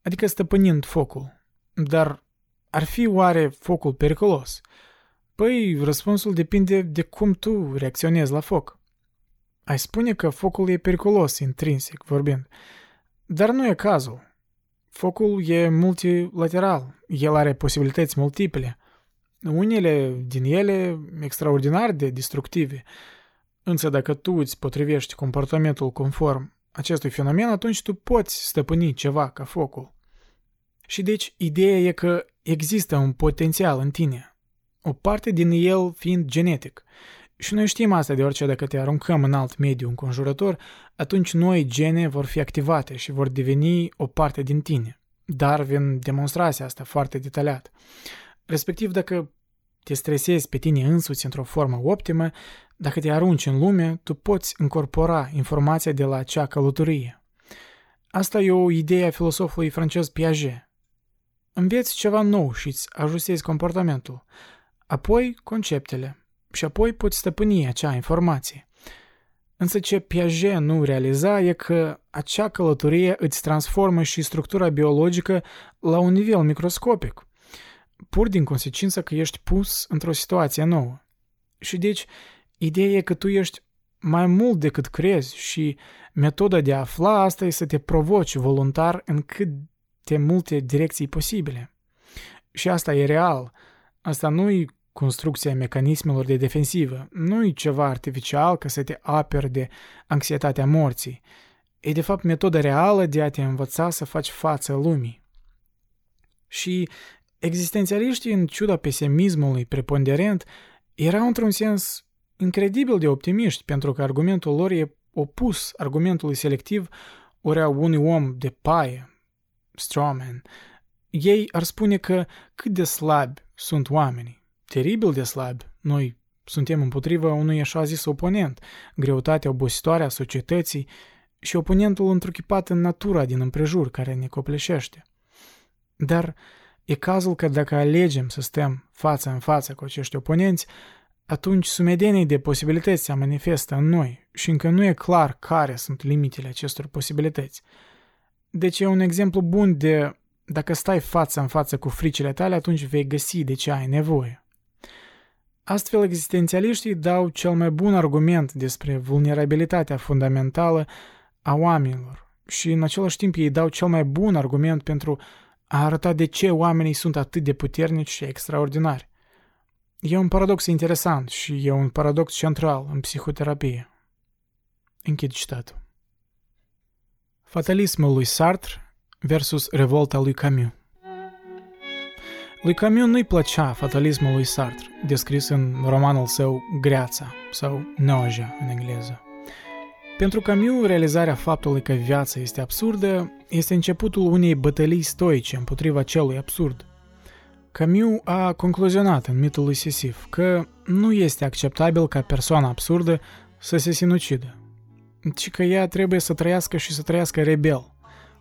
Adică stăpânind focul. Dar ar fi oare focul periculos? Păi, răspunsul depinde de cum tu reacționezi la foc. Ai spune că focul e periculos, intrinsic vorbind, dar nu e cazul. Focul e multilateral, el are posibilități multiple, unele din ele extraordinar de destructive. Însă dacă tu îți potrivești comportamentul conform acestui fenomen, atunci tu poți stăpâni ceva ca focul. Și deci ideea e că există un potențial în tine, o parte din el fiind genetic. Și noi știm asta deoarece dacă te aruncăm în alt mediu înconjurător, atunci noi gene vor fi activate și vor deveni o parte din tine. Darwin demonstrase asta foarte detaliat. Respectiv, dacă te stresezi pe tine însuți într-o formă optimă, dacă te arunci în lume, tu poți incorpora informația de la acea călătorie. Asta e o idee a filosofului francez Piaget. Înveți ceva nou și îți ajustezi comportamentul, apoi conceptele și apoi poți stăpâni acea informație. Însă ce Piaget nu realiza e că acea călătorie îți transformă și structura biologică la un nivel microscopic – pur din consecință că ești pus într-o situație nouă. Și deci, ideea e că tu ești mai mult decât crezi și metoda de a afla asta e să te provoci voluntar în cât de multe direcții posibile. Și asta e real. Asta nu e construcția mecanismelor de defensivă, nu e ceva artificial ca să te aperi de anxietatea morții. E de fapt metoda reală de a te învăța să faci față lumii. Și Existențialiștii, în ciuda pesimismului preponderent, erau într-un sens incredibil de optimiști pentru că argumentul lor e opus argumentului selectiv ori a unui om de paie, strawman. Ei ar spune că cât de slabi sunt oamenii, teribil de slabi, noi suntem împotriva unui așa zis oponent, greutatea obositoare a societății și oponentul întruchipat în natura din împrejur care ne copleșește. Dar E cazul că dacă alegem să stăm față în față cu acești oponenți, atunci sumedenii de posibilități se manifestă în noi și încă nu e clar care sunt limitele acestor posibilități. Deci e un exemplu bun de dacă stai față în față cu fricile tale, atunci vei găsi de ce ai nevoie. Astfel, existențialiștii dau cel mai bun argument despre vulnerabilitatea fundamentală a oamenilor și în același timp ei dau cel mai bun argument pentru a arăta de ce oamenii sunt atât de puternici și extraordinari. E un paradox interesant și e un paradox central în psihoterapie. Închid citatul. Fatalismul lui Sartre versus revolta lui Camus. Lui Camus nu-i plăcea fatalismul lui Sartre, descris în romanul său Greața sau Noja în engleză. Pentru Camus, realizarea faptului că viața este absurdă este începutul unei bătălii stoice împotriva celui absurd. Camus a concluzionat în mitul lui Sisif că nu este acceptabil ca persoana absurdă să se sinucidă, ci că ea trebuie să trăiască și să trăiască rebel,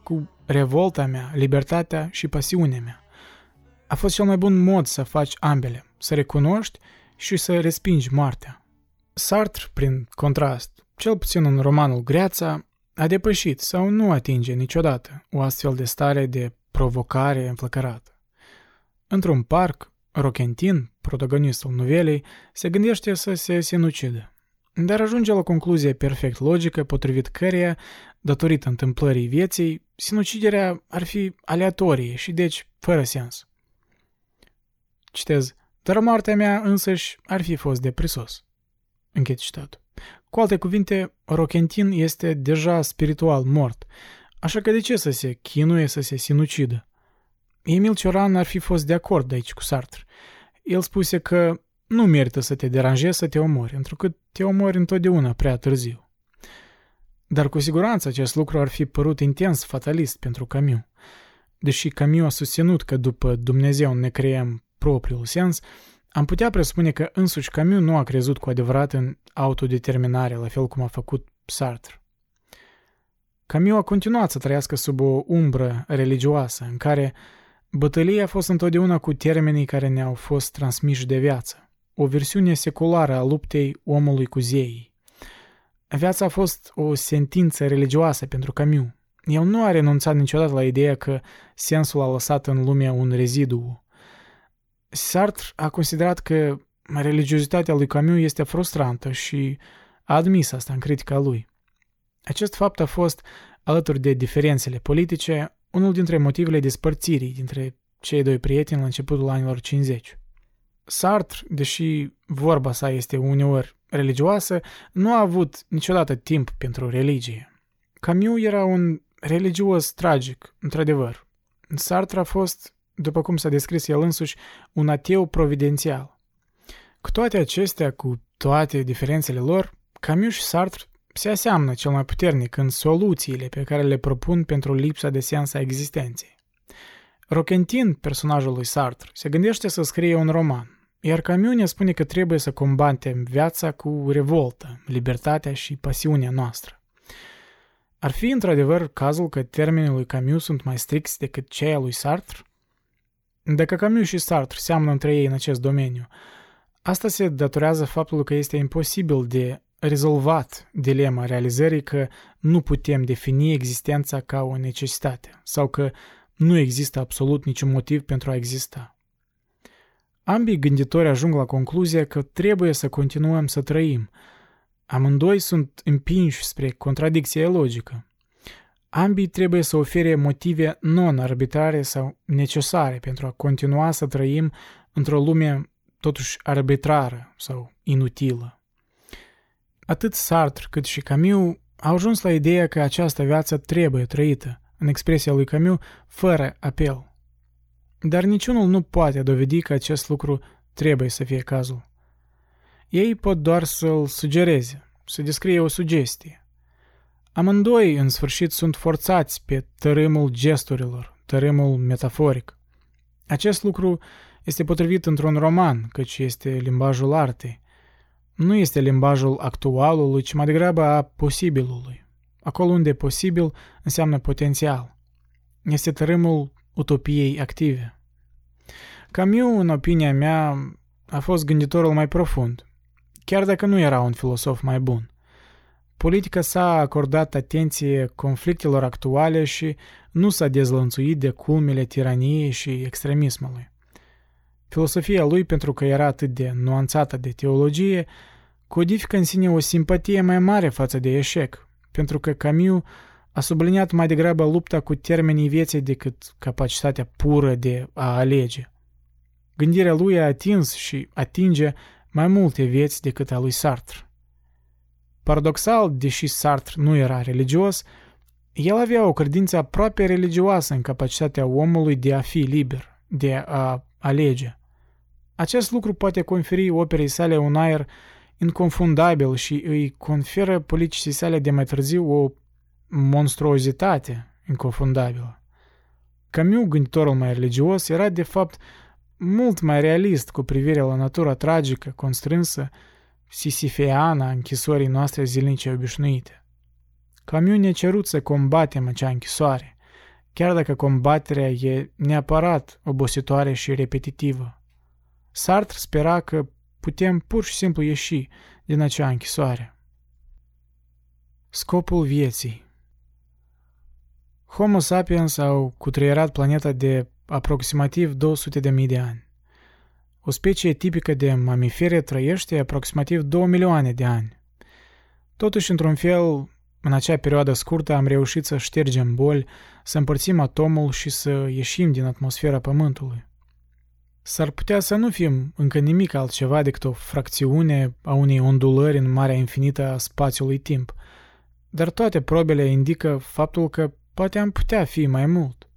cu revolta mea, libertatea și pasiunea mea. A fost cel mai bun mod să faci ambele, să recunoști și să respingi moartea. Sartre, prin contrast, cel puțin în romanul Greața, a depășit sau nu atinge niciodată o astfel de stare de provocare înflăcărată. Într-un parc, Rochentin, protagonistul novelei, se gândește să se sinucidă, dar ajunge la concluzie perfect logică potrivit căreia, datorită întâmplării vieții, sinuciderea ar fi aleatorie și deci fără sens. Citez, dar moartea mea însăși ar fi fost de prisos. Închid citatul. Cu alte cuvinte, Rochentin este deja spiritual mort, așa că de ce să se chinuie să se sinucidă? Emil Cioran ar fi fost de acord aici cu Sartre. El spuse că nu merită să te deranjezi să te omori, întrucât te omori întotdeauna prea târziu. Dar cu siguranță acest lucru ar fi părut intens fatalist pentru Camus. Deși Camus a susținut că după Dumnezeu ne creăm propriul sens, am putea presupune că însuși Camus nu a crezut cu adevărat în autodeterminare, la fel cum a făcut Sartre. Camus a continuat să trăiască sub o umbră religioasă, în care bătălia a fost întotdeauna cu termenii care ne-au fost transmiși de viață, o versiune seculară a luptei omului cu zeii. Viața a fost o sentință religioasă pentru Camus. El nu a renunțat niciodată la ideea că sensul a lăsat în lume un rezidu, Sartre a considerat că religiozitatea lui Camus este frustrantă și a admis asta în critica lui. Acest fapt a fost, alături de diferențele politice, unul dintre motivele despărțirii dintre cei doi prieteni la începutul anilor 50. Sartre, deși vorba sa este uneori religioasă, nu a avut niciodată timp pentru religie. Camus era un religios tragic, într-adevăr. Sartre a fost după cum s-a descris el însuși, un ateu providențial. Cu toate acestea, cu toate diferențele lor, Camus și Sartre se aseamnă cel mai puternic în soluțiile pe care le propun pentru lipsa de sens a existenței. Roquentin, personajul lui Sartre, se gândește să scrie un roman, iar Camus ne spune că trebuie să combatem viața cu revoltă, libertatea și pasiunea noastră. Ar fi într-adevăr cazul că termenii lui Camus sunt mai stricți decât cei al lui Sartre? Dacă Camus și Sartre seamănă între ei în acest domeniu, asta se datorează faptului că este imposibil de rezolvat dilema realizării că nu putem defini existența ca o necesitate sau că nu există absolut niciun motiv pentru a exista. Ambii gânditori ajung la concluzia că trebuie să continuăm să trăim. Amândoi sunt împinși spre contradicție logică. Ambii trebuie să ofere motive non-arbitrare sau necesare pentru a continua să trăim într-o lume totuși arbitrară sau inutilă. Atât Sartre cât și Camus au ajuns la ideea că această viață trebuie trăită, în expresia lui Camus, fără apel. Dar niciunul nu poate dovedi că acest lucru trebuie să fie cazul. Ei pot doar să-l sugereze, să descrie o sugestie. Amândoi, în sfârșit, sunt forțați pe tărâmul gesturilor, tărâmul metaforic. Acest lucru este potrivit într-un roman, căci este limbajul artei. Nu este limbajul actualului, ci mai degrabă a posibilului. Acolo unde posibil înseamnă potențial. Este tărâmul utopiei active. Camus, în opinia mea, a fost gânditorul mai profund, chiar dacă nu era un filosof mai bun. Politica s-a acordat atenție conflictelor actuale și nu s-a dezlănțuit de culmele tiraniei și extremismului. Filosofia lui, pentru că era atât de nuanțată de teologie, codifică în sine o simpatie mai mare față de eșec, pentru că Camus a subliniat mai degrabă lupta cu termenii vieții decât capacitatea pură de a alege. Gândirea lui a atins și atinge mai multe vieți decât a lui Sartre. Paradoxal, deși Sartre nu era religios, el avea o credință aproape religioasă în capacitatea omului de a fi liber, de a alege. Acest lucru poate conferi operei sale un aer inconfundabil și îi conferă politicii sale de mai târziu o monstruozitate inconfundabilă. Camus, gânditorul mai religios, era de fapt mult mai realist cu privire la natura tragică, constrânsă, sisifeană a închisorii noastre zilnice obișnuite. Camus ne-a cerut să combatem acea închisoare, chiar dacă combaterea e neapărat obositoare și repetitivă. Sartre spera că putem pur și simplu ieși din acea închisoare. Scopul vieții Homo sapiens au cutreierat planeta de aproximativ 200.000 de ani. O specie tipică de mamifere trăiește aproximativ 2 milioane de ani. Totuși, într-un fel, în acea perioadă scurtă am reușit să ștergem boli, să împărțim atomul și să ieșim din atmosfera Pământului. S-ar putea să nu fim încă nimic altceva decât o fracțiune a unei ondulări în marea infinită a spațiului timp, dar toate probele indică faptul că poate am putea fi mai mult.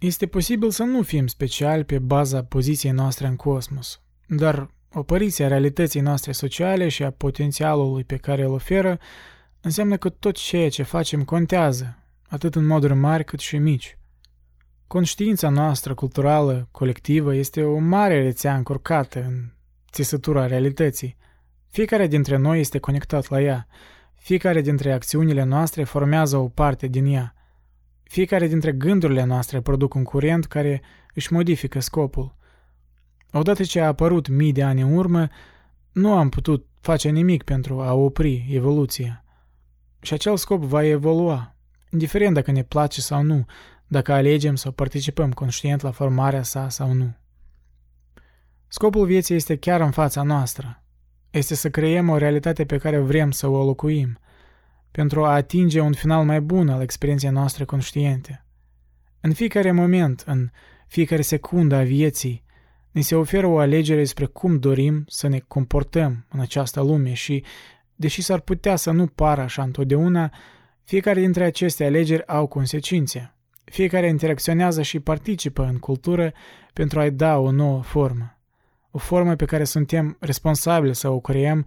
Este posibil să nu fim speciali pe baza poziției noastre în cosmos, dar opăriția realității noastre sociale și a potențialului pe care îl oferă înseamnă că tot ceea ce facem contează, atât în moduri mari cât și mici. Conștiința noastră culturală, colectivă, este o mare rețea încurcată în țesătura realității. Fiecare dintre noi este conectat la ea. Fiecare dintre acțiunile noastre formează o parte din ea. Fiecare dintre gândurile noastre produc un curent care își modifică scopul. Odată ce a apărut mii de ani în urmă, nu am putut face nimic pentru a opri evoluția. Și acel scop va evolua, indiferent dacă ne place sau nu, dacă alegem să participăm conștient la formarea sa sau nu. Scopul vieții este chiar în fața noastră. Este să creăm o realitate pe care vrem să o locuim, pentru a atinge un final mai bun al experienței noastre conștiente. În fiecare moment, în fiecare secundă a vieții, ne se oferă o alegere despre cum dorim să ne comportăm în această lume și, deși s-ar putea să nu pară așa întotdeauna, fiecare dintre aceste alegeri au consecințe. Fiecare interacționează și participă în cultură pentru a-i da o nouă formă. O formă pe care suntem responsabili să o creăm,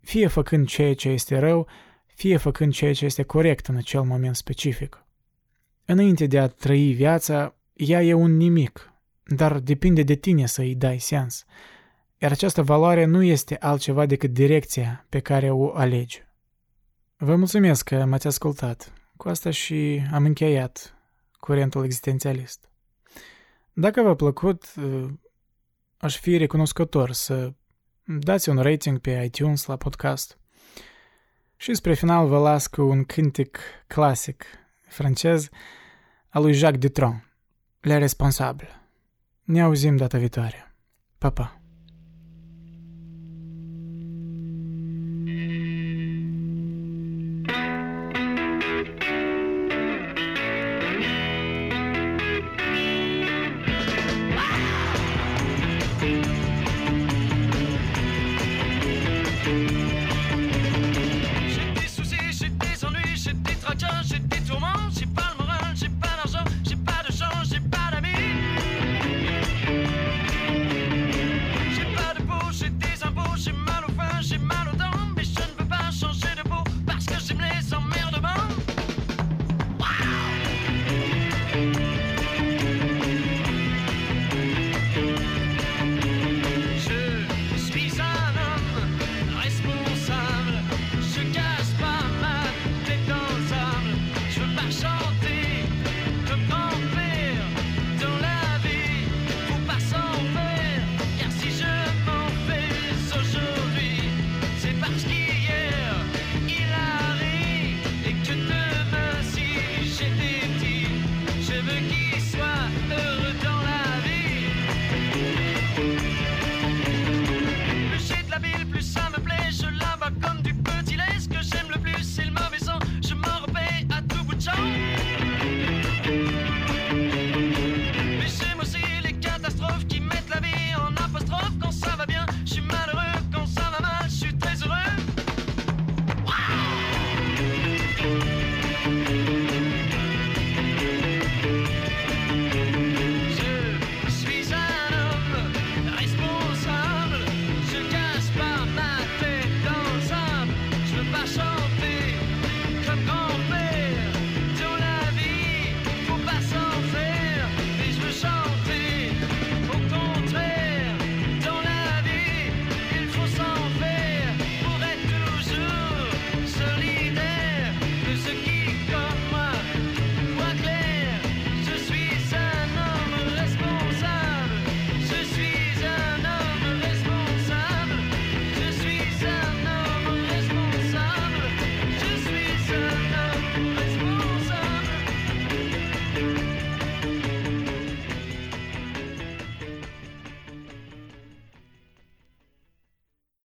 fie făcând ceea ce este rău, fie făcând ceea ce este corect în acel moment specific. Înainte de a trăi viața, ea e un nimic, dar depinde de tine să îi dai sens. Iar această valoare nu este altceva decât direcția pe care o alegi. Vă mulțumesc că m-ați ascultat. Cu asta și am încheiat curentul existențialist. Dacă v-a plăcut, aș fi recunoscător să dați un rating pe iTunes la podcast. Și spre final vă las cu un cântec clasic francez al lui Jacques Dutronc, Le Responsable. Ne auzim data viitoare. Pa, pa!